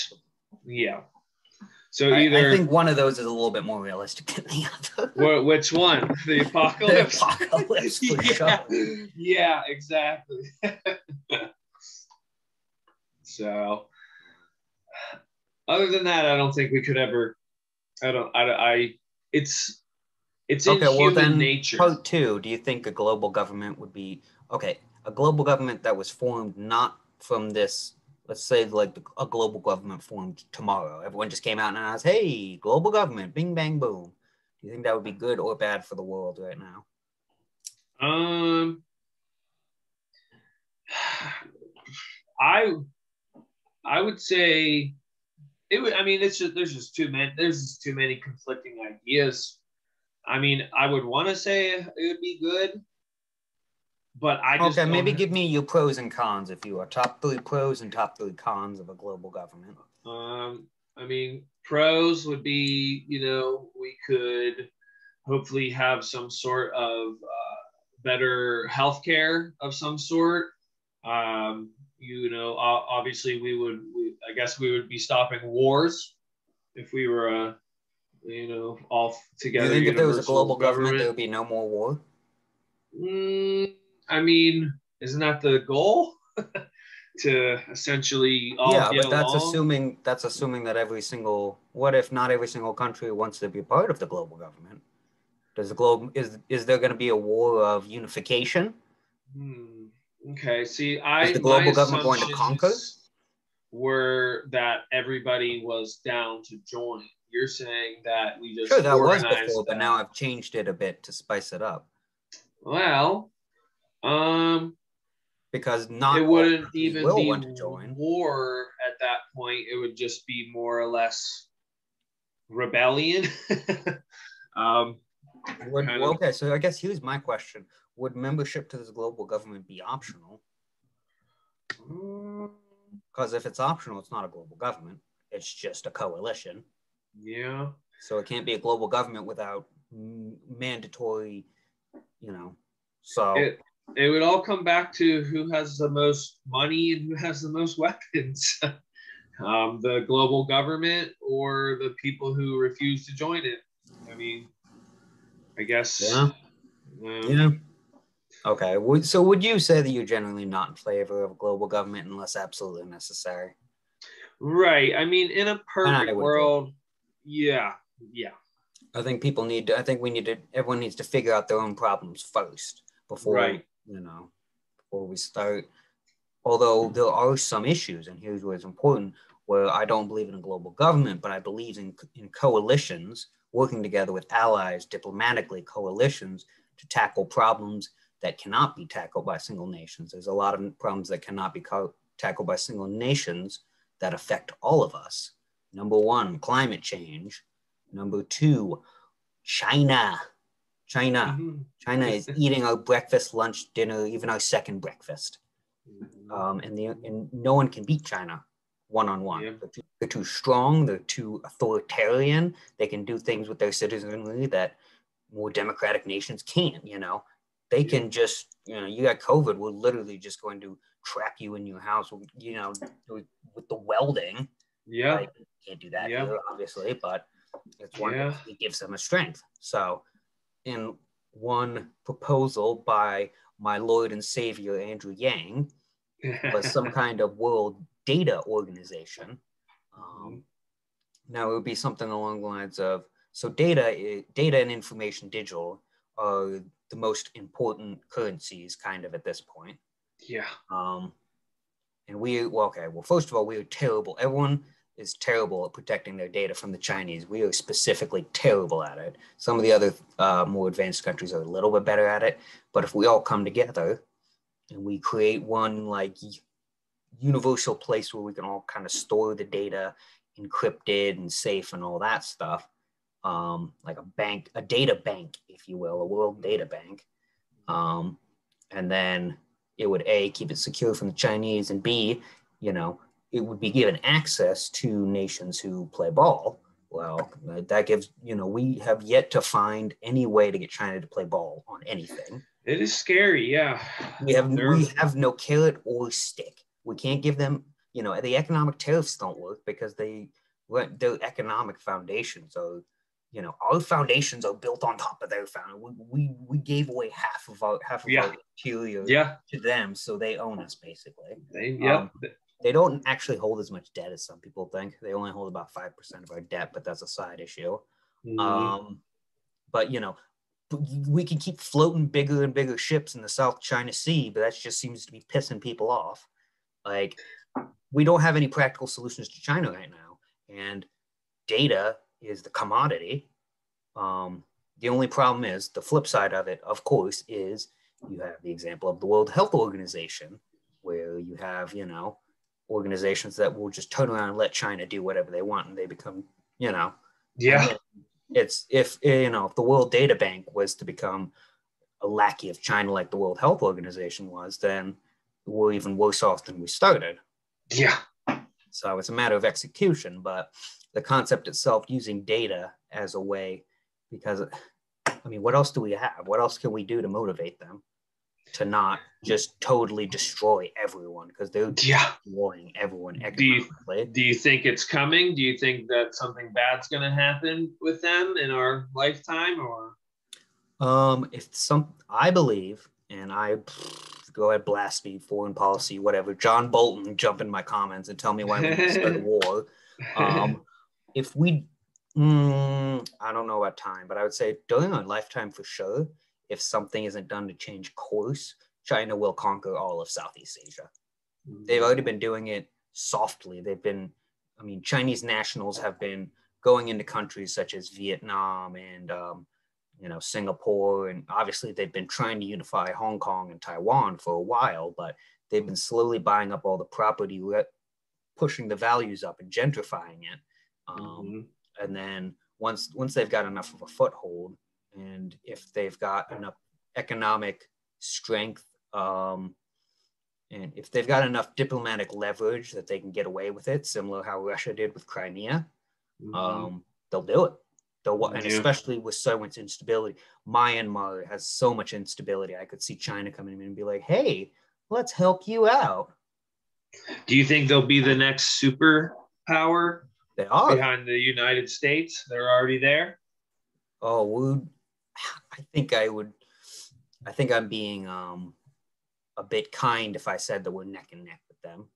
yeah so I, either I think one of those is a little bit more realistic than the other. which one the the apocalypse apocalypse, for yeah, sure. yeah exactly so other than that i don't think we could ever i don't i, I it's it's in Okay, well human then, nature part two, do you think a global government would be, okay, a global government that was formed not from this, let's say like a global government formed tomorrow. Everyone just came out and announced, hey, global government, bing, bang, boom. Do you think that would be good or bad for the world right now? um i i would say it would i mean it's just there's just too many there's just too many conflicting ideas i mean i would want to say it would be good but i just Okay, maybe give me your pros and cons if you are top three pros and top three cons of a global government. Um, I mean, pros would be, you know, we could hopefully have some sort of uh, better healthcare of some sort. Um, you know, obviously we would, we, I guess we would be stopping wars if we were, uh, you know, all together. you think if there was a global government, there would be no more war? Mm, I mean, isn't that the goal? to essentially all yeah, but that's assuming that's assuming that every single what if not every single country wants to be part of the global government? Does the globe is is there going to be a war of unification? Hmm. Okay. See, I Is the global government going to conquer? Were that everybody was down to join? You're saying that we just Sure, that was before, but now I've changed it a bit to spice it up Well, um, because not it wouldn't even will be want to join. war at that point. It would just be more or less rebellion. um, Would- well, okay, so I guess here's my question: Would membership to this global government be optional? Because if it's optional, it's not a global government; it's just a coalition. yeah. So it can't be a global government without mm, mandatory, you know. So It it would all come back to who has the most money and who has the most weapons. um, the global government or the people who refuse to join it. I mean, I guess. Yeah. um, yeah. Okay. So would you say that you're generally not in favor of global government unless absolutely necessary? Right. I mean, in a perfect world, yeah, yeah. I think people need to. I think we need to. Everyone needs to figure out their own problems first before Right. You know before we start. Although there are some issues, and here's where it's important, where I don't believe in a global government, but I believe in in coalitions working together with allies diplomatically, coalitions to tackle problems that cannot be tackled by single nations. There's a lot of problems that cannot be co- tackled by single nations that affect all of us. Number one, climate change. Number two, China. China. Mhm. China is eating our breakfast, lunch, dinner, even our second breakfast. Mm-hmm. Um, and, the, and no one can beat China one on one. They're too strong. They're too authoritarian. They can do things with their citizenry that more democratic nations can't. You know, they can just, you know, you got COVID, we're literally just going to trap you in your house, you know, with, the welding. Yeah. Like, can't do that Yeah. here, obviously, but it's one Yeah. it gives them a strength. So, in one proposal by my Lord and Savior Andrew Yang was some kind of world data organization. Um, now it would be something along the lines of so data, data and information digital are the most important currencies, kind of at this point. yeah. Um, and we, well, okay, well, first of all, we are terrible. Everyone is terrible at protecting their data from the Chinese. We are specifically terrible at it. Some of the other uh, more advanced countries are a little bit better at it. But if we all come together and we create one like universal place where we can all kind of store the data encrypted and safe and all that stuff, um, like a bank, a data bank, if you will, a world data bank. Um, and then it would a keep it secure from the Chinese, and b, you know, it would be given access to nations who play ball. Well, that gives you know we have yet to find any way to get China to play ball on anything. It is scary. Yeah. We have They're- we have no carrot or stick. We can't give them you know the economic tariffs don't work because they their economic foundations are you know our foundations are built on top of their foundation. We, we we gave away half of our half of Yeah. our interior Yeah. to them, so they own us basically. They, yeah. Um, They don't actually hold as much debt as some people think. They only hold about five percent of our debt, but that's a side issue. Mhm. Um, but you know, we can keep floating bigger and bigger ships in the South China Sea, but that just seems to be pissing people off. Like, we don't have any practical solutions to China right now, and data is the commodity. Um, the only problem is the flip side of it, of course, is you have the example of the World Health Organization, where you have, you know, organizations that will just turn around and let China do whatever they want, and they become, you know, yeah. it's if you know if the World Data Bank was to become a lackey of China like the World Health Organization was, then we're even worse off than we started. Yeah. So it's a matter of execution, but the concept itself using data as a way, because I mean, what else do we have? What else can we do to motivate them to not just totally destroy everyone because they're Yeah. destroying everyone Do you- Do you think it's coming? Do you think that something bad's going to happen with them in our lifetime or? Um, if some, I believe, and I go ahead, blast me, foreign policy, whatever. John Bolton, jump in my comments and tell me why we start a war. Um, if we, mm, I don't know about time, but I would say during our lifetime for sure, if something isn't done to change course, China will conquer all of Southeast Asia. They've already been doing it softly. They've been, I mean, Chinese nationals have been going into countries such as Vietnam and, um, you know, Singapore. And obviously, they've been trying to unify Hong Kong and Taiwan for a while, but they've been slowly buying up all the property, re- pushing the values up and gentrifying it. Um, Mhm. and then once once they've got enough of a foothold and if they've got enough economic strength um, and if they've got enough diplomatic leverage that they can get away with it similar how russia did with crimea Mhm. um, they'll do it they'll and especially with so much instability myanmar has so much instability i could see china coming in and be like hey let's help you out Do you think they'll be the next superpower they are behind the United States? They're already there. Oh, would I think I would I think I'm being um a bit kind if I said that we're neck and neck with them.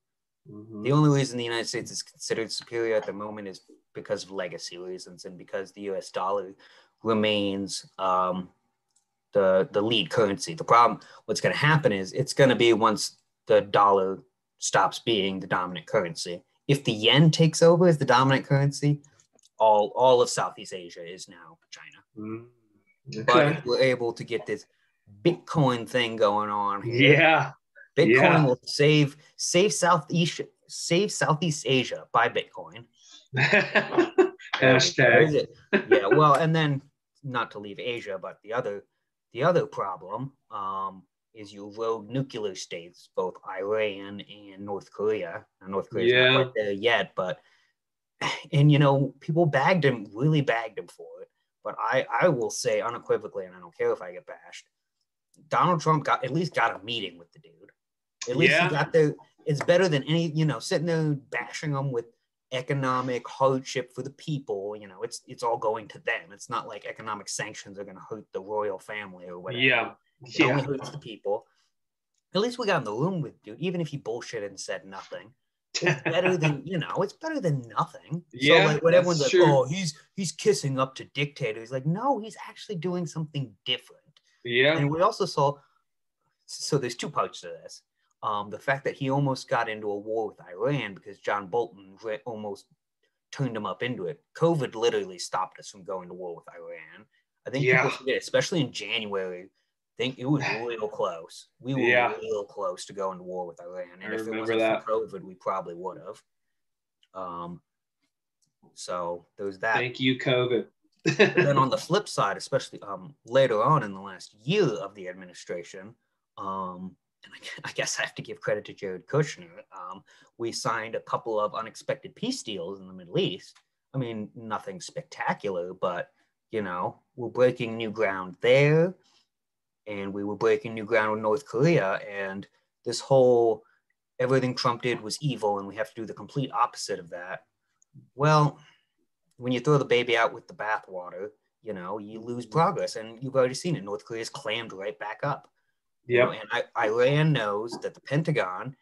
Mhm. The only reason the United States is considered superior at the moment is because of legacy reasons and because the US dollar remains um the the lead currency. The problem what's going to happen is it's going to be once the dollar stops being the dominant currency. If the yen takes over as the dominant currency, all all of Southeast Asia is now China. Mhm. But Okay. if we're able to get this Bitcoin thing going on here. Yeah. Bitcoin yeah. will save save Southeast save Southeast Asia by Bitcoin. Hashtag. Yeah, well, and then not to leave Asia, but the other the other problem um, is you rogue nuclear states, both Iran and North Korea. Now, North Korea's Yeah. not quite there yet, but and you know people bagged him, really bagged him for it. But I I will say unequivocally, and I don't care if I get bashed. Donald Trump got at least got a meeting with the dude. At least Yeah. he got there. It's better than any, you know, sitting there bashing them with economic hardship for the people. You know, it's it's all going to them. It's not like economic sanctions are going to hurt the royal family or whatever. Yeah. It only hurts the people. At least we got in the room with dude, even if he bullshitted and said nothing. It's better than you know, it's better than nothing. Yeah, so like when everyone's like, true. oh, he's he's kissing up to dictators, like, no, he's actually doing something different. Yeah. And we also saw so there's two parts to this. Um, the fact that he almost got into a war with Iran because John Bolton re- almost turned him up into it. COVID literally stopped us from going to war with Iran. I think Yeah. people forget, especially in January. I think it was real close. We were Yeah. real close to going to war with Iran, I and if it wasn't that. for COVID, we probably would have. Um, so there's that. Thank you, COVID. Then on the flip side, especially um, later on in the last year of the administration, um, and I, I guess I have to give credit to Jared Kushner, um, we signed a couple of unexpected peace deals in the Middle East. I mean, nothing spectacular, but you know, we're breaking new ground there, and we were breaking new ground with North Korea, and this whole everything Trump did was evil, and we have to do the complete opposite of that. Well, when you throw the baby out with the bathwater, you know, you lose progress. And you've already seen it. North Korea's clammed right back up. You know, and I, Iran knows that the Pentagon,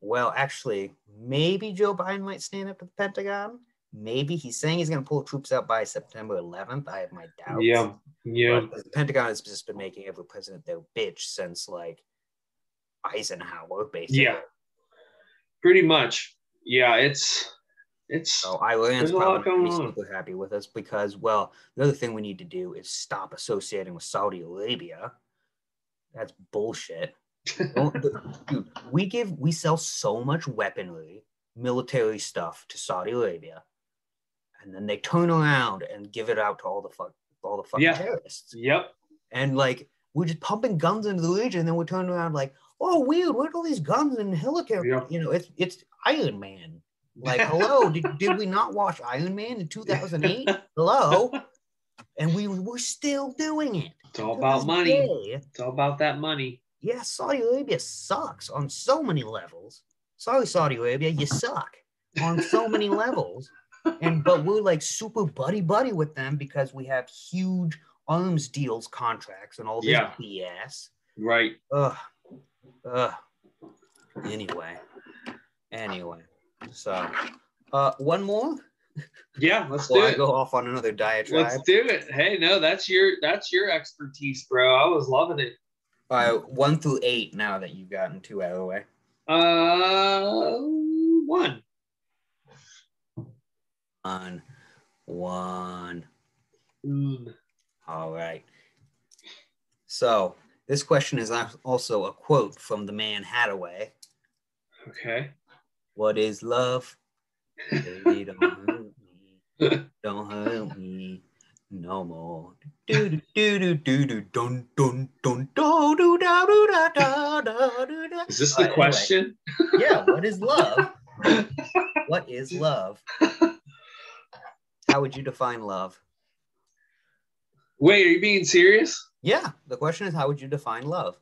well, actually, maybe Joe Biden might stand up to the Pentagon. Maybe he's saying he's going to pull troops out by September 11th. I have my doubts. Yeah. Yeah. But the Pentagon has just been making every president their bitch since like Eisenhower, basically. Yeah. Pretty much. Yeah. It's, it's, So Iran's probably be super happy with us because, well, the other thing we need to do is stop associating with Saudi Arabia. That's bullshit. Dude, we give we sell so much weaponry, military stuff to Saudi Arabia, and then they turn around and give it out to all the fuck all the fucking Yeah. terrorists. yep. And like we're just pumping guns into the region, and then we're turning around like, oh weird, where'd all these guns and helicopters? Yeah. You know, it's it's Iron Man. Like, hello, did, did we not watch Iron Man in 2008? Hello. And we were still doing it. It's all about money. day. It's all about that money. Yeah, Saudi Arabia sucks on so many levels. Sorry, Saudi Arabia, you suck on so many levels. And but we're like super buddy buddy with them because we have huge arms deals contracts and all this Yeah. BS. Right. Ugh. Ugh. Anyway. Anyway. So uh one more Yeah. Let's do I it. go off on another diatribe. Let's do it. Hey, no, that's your that's your expertise, bro. I was loving it. All right, one through eight now that you've gotten two out of the way. Uh, one. One. One. Mm. All right. So this question is also a quote from the man Haddaway. Okay. What is love? Baby, don't hurt me. Don't hurt me no more. Do do do do do do dun dun dun do do da do da da da do da. Is this Uh, the anyway. question? Yeah, what is love? What is love? How would you define love? Wait, are you being serious? Yeah, the question is how would you define love?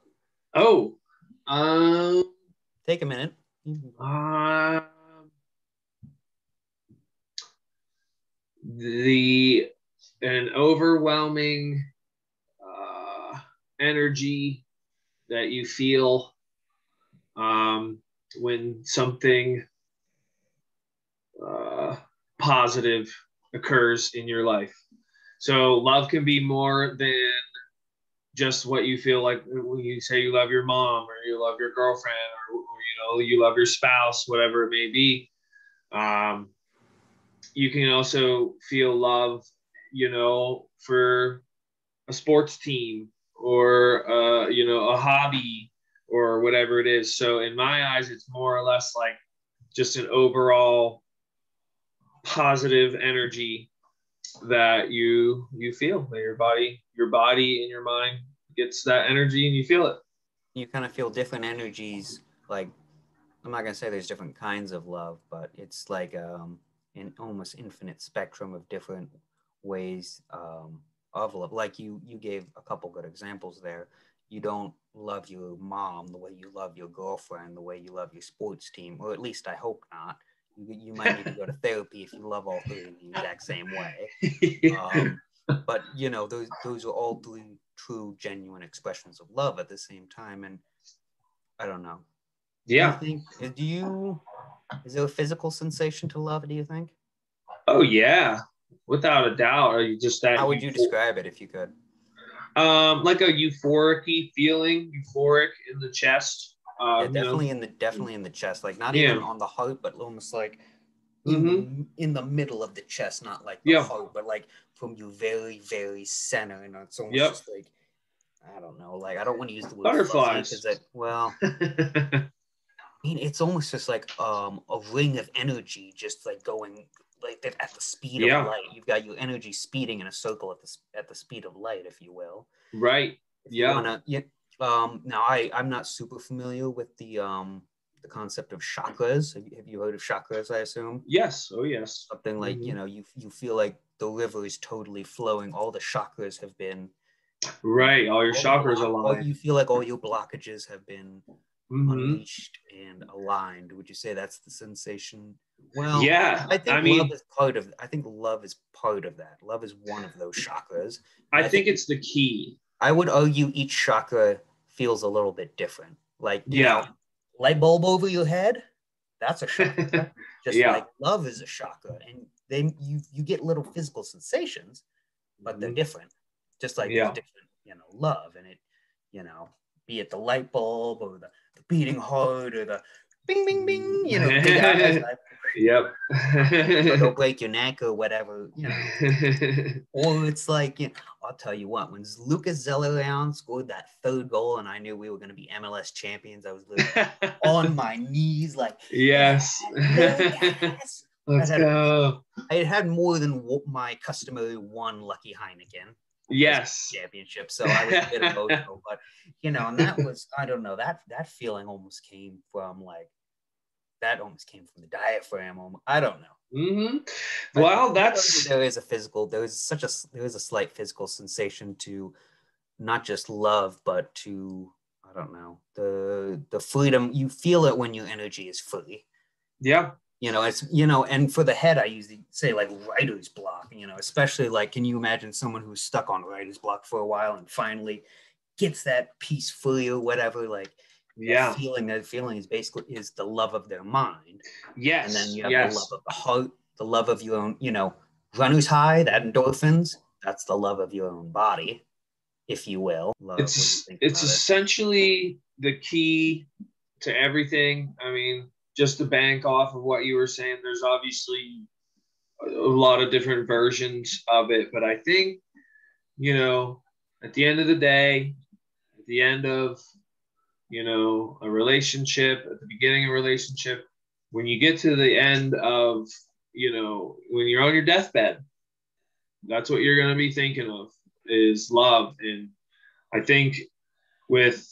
Oh, um, Take a minute. um, the an overwhelming uh, energy that you feel um, when something uh, positive occurs in your life. So love can be more than just what you feel like when you say you love your mom or you love your girlfriend or, or, you know you love your spouse, whatever it may be. Um, you can also feel love, you know, for a sports team or uh, you know a hobby or whatever it is. So in my eyes, it's more or less like just an overall positive energy that you you feel that your body your body and your mind gets that energy and you feel it You kind of feel different energies. Like, I'm not gonna say there's different kinds of love, but it's like um, an almost infinite spectrum of different ways um, of love. Like you, you gave a couple good examples there. you don't love your mom the way you love your girlfriend, the way you love your sports team, or at least I hope not. You, you might need to go to therapy if you love all three in the exact same way. Um, but you know, those those are all three true, genuine expressions of love at the same time. And I don't know. Yeah. Do you, think, do you is there a physical sensation to love? Do you think? Oh yeah, without a doubt. Are you just that? How would you describe it if you could? Um, like a euphoric feeling, euphoric in the chest. Uh, yeah, definitely you know? in the definitely in the chest, like not yeah. even on the heart, but almost like in, mm-hmm. the, in the middle of the chest, not like the yeah. heart, but like from your very very center, and it's almost yep. just like I don't know, like I don't want to use the word butterflies because that well. I mean, it's almost just like um, a ring of energy, just like going like that at the speed yeah. of light. You've got your energy speeding in a circle at the at the speed of light, if you will. Right. If yeah. Wanna, yeah. Um, now I I'm not super familiar with the um the concept of chakras. Have you, have you heard of chakras? I assume. Yes. Oh yes. Something like mm-hmm. you know you you feel like the river is totally flowing. All the chakras have been. Right. All your chakras are aligned. You feel like all your blockages have been mm-hmm. unleashed and aligned. Would you say that's the sensation? Well, yeah. I think I mean, love is part of. I think love is part of that. Love is one of those chakras. I, I think, think, it's the key. I would argue each chakra feels a little bit different. Like yeah, know, light bulb over your head. That's a chakra. Just yeah. like love is a chakra, and then you you get little physical sensations, but mm-hmm. they're different. Just like yeah. different, you know, love, and it, you know, be it the light bulb or the, the beating heart or the bing bing bing, you know, Yep. don't break your neck or whatever, you know. or it's like, you know, I'll tell you what, when Lucas Zelarayán scored that third goal and I knew we were going to be MLS champions, I was on my knees like, yes. yes. Let's I had, go. I had more than my customary one lucky Heineken. Yes. Championship. So I was a bit emotional, but you know, and that was, I don't know, that that feeling almost came from like that almost came from the diaphragm. I don't know. Mm-hmm. Well, that's there is a physical. There is such a there is a slight physical sensation to not just love, but to I don't know the the freedom. You feel it when your energy is free. Yeah. You know, it's you know, and for the head, I usually say like writer's block. You know, especially like, can you imagine someone who's stuck on writer's block for a while and finally gets that piece free or whatever? Like, yeah feeling that feeling is basically is the love of their mind yes and then you have yes. the love of the heart the love of your own you know runner's high that endorphins that's the love of your own body if you will love, it's it's essentially it? the key to everything i mean just to bank off of what you were saying there's obviously a lot of different versions of it but i think you know at the end of the day at the end of you know, a relationship, at the beginning of a relationship, when you get to the end of, you know, when you're on your deathbed, that's what you're going to be thinking of is love. And I think with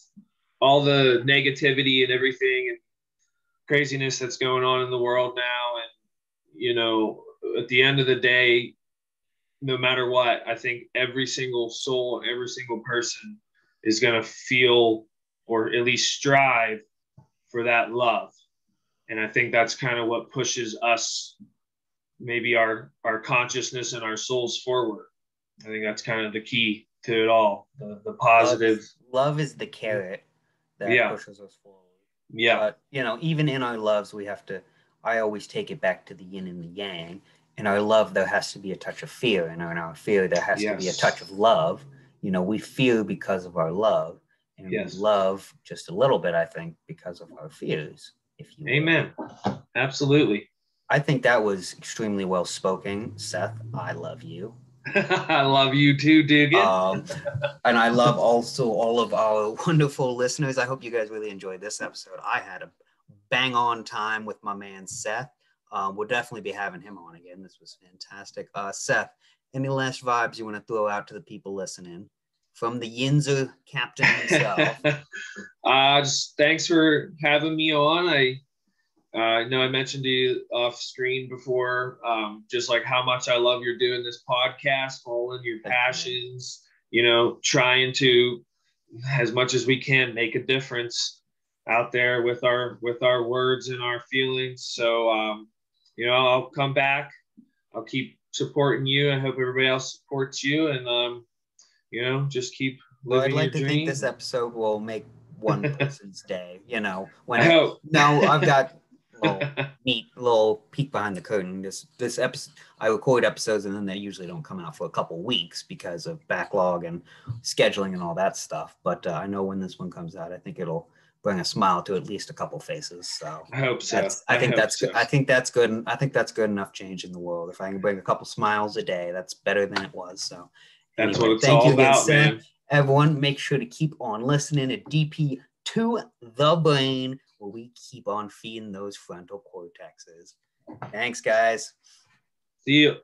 all the negativity and everything and craziness that's going on in the world now, and, you know, at the end of the day, no matter what, I think every single soul, every single person is going to feel or at least strive for that love. And I think that's kind of what pushes us, maybe our our consciousness and our souls forward. I think that's kind of the key to it all. The the positive love, love is the carrot that yeah. pushes us forward. Yeah. But you know, even in our loves, we have to. I always take it back to the yin and the yang. In our love, there has to be a touch of fear, and in our fear, there has yes. to be a touch of love. You know, we fear because of our love, and yes. we love just a little bit, I think, because of our fears. If you Amen. Will. Absolutely. I think that was extremely well spoken, Seth. I love you. I love you too, Dugan. Um, and I love also all of our wonderful listeners. I hope you guys really enjoyed this episode. I had a bang on time with my man Seth. Um, we'll definitely be having him on again. This was fantastic. Uh, Seth, any last vibes you want to throw out to the people listening? From the Yinzer captain himself. uh, just thanks for having me on. I uh, know I mentioned to you off screen before, um, just like how much I love you're doing this podcast, following your passions, you know, trying to as much as we can make a difference out there with our with our words and our feelings. So um, you know, I'll come back. I'll keep supporting you. I hope everybody else supports you, and um, you know, just keep well, I'd like to dream. think this episode will make one person's day. You know, when I I, now I've got little neat little peek behind the curtain. This this episode I record episodes and then they usually don't come out for a couple weeks because of backlog and scheduling and all that stuff. But uh, I know when this one comes out, I think it'll bring a smile to at least a couple faces. So I hope so. that's I think that's so. good. I think that's good. I think that's good enough change in the world. If I can bring a couple smiles a day, that's better than it was. So That's anyway, what it's thank all you again, about, Sam. everyone make sure to keep on listening to DP to the brain where we keep on feeding those frontal cortexes. Thanks, guys. See you.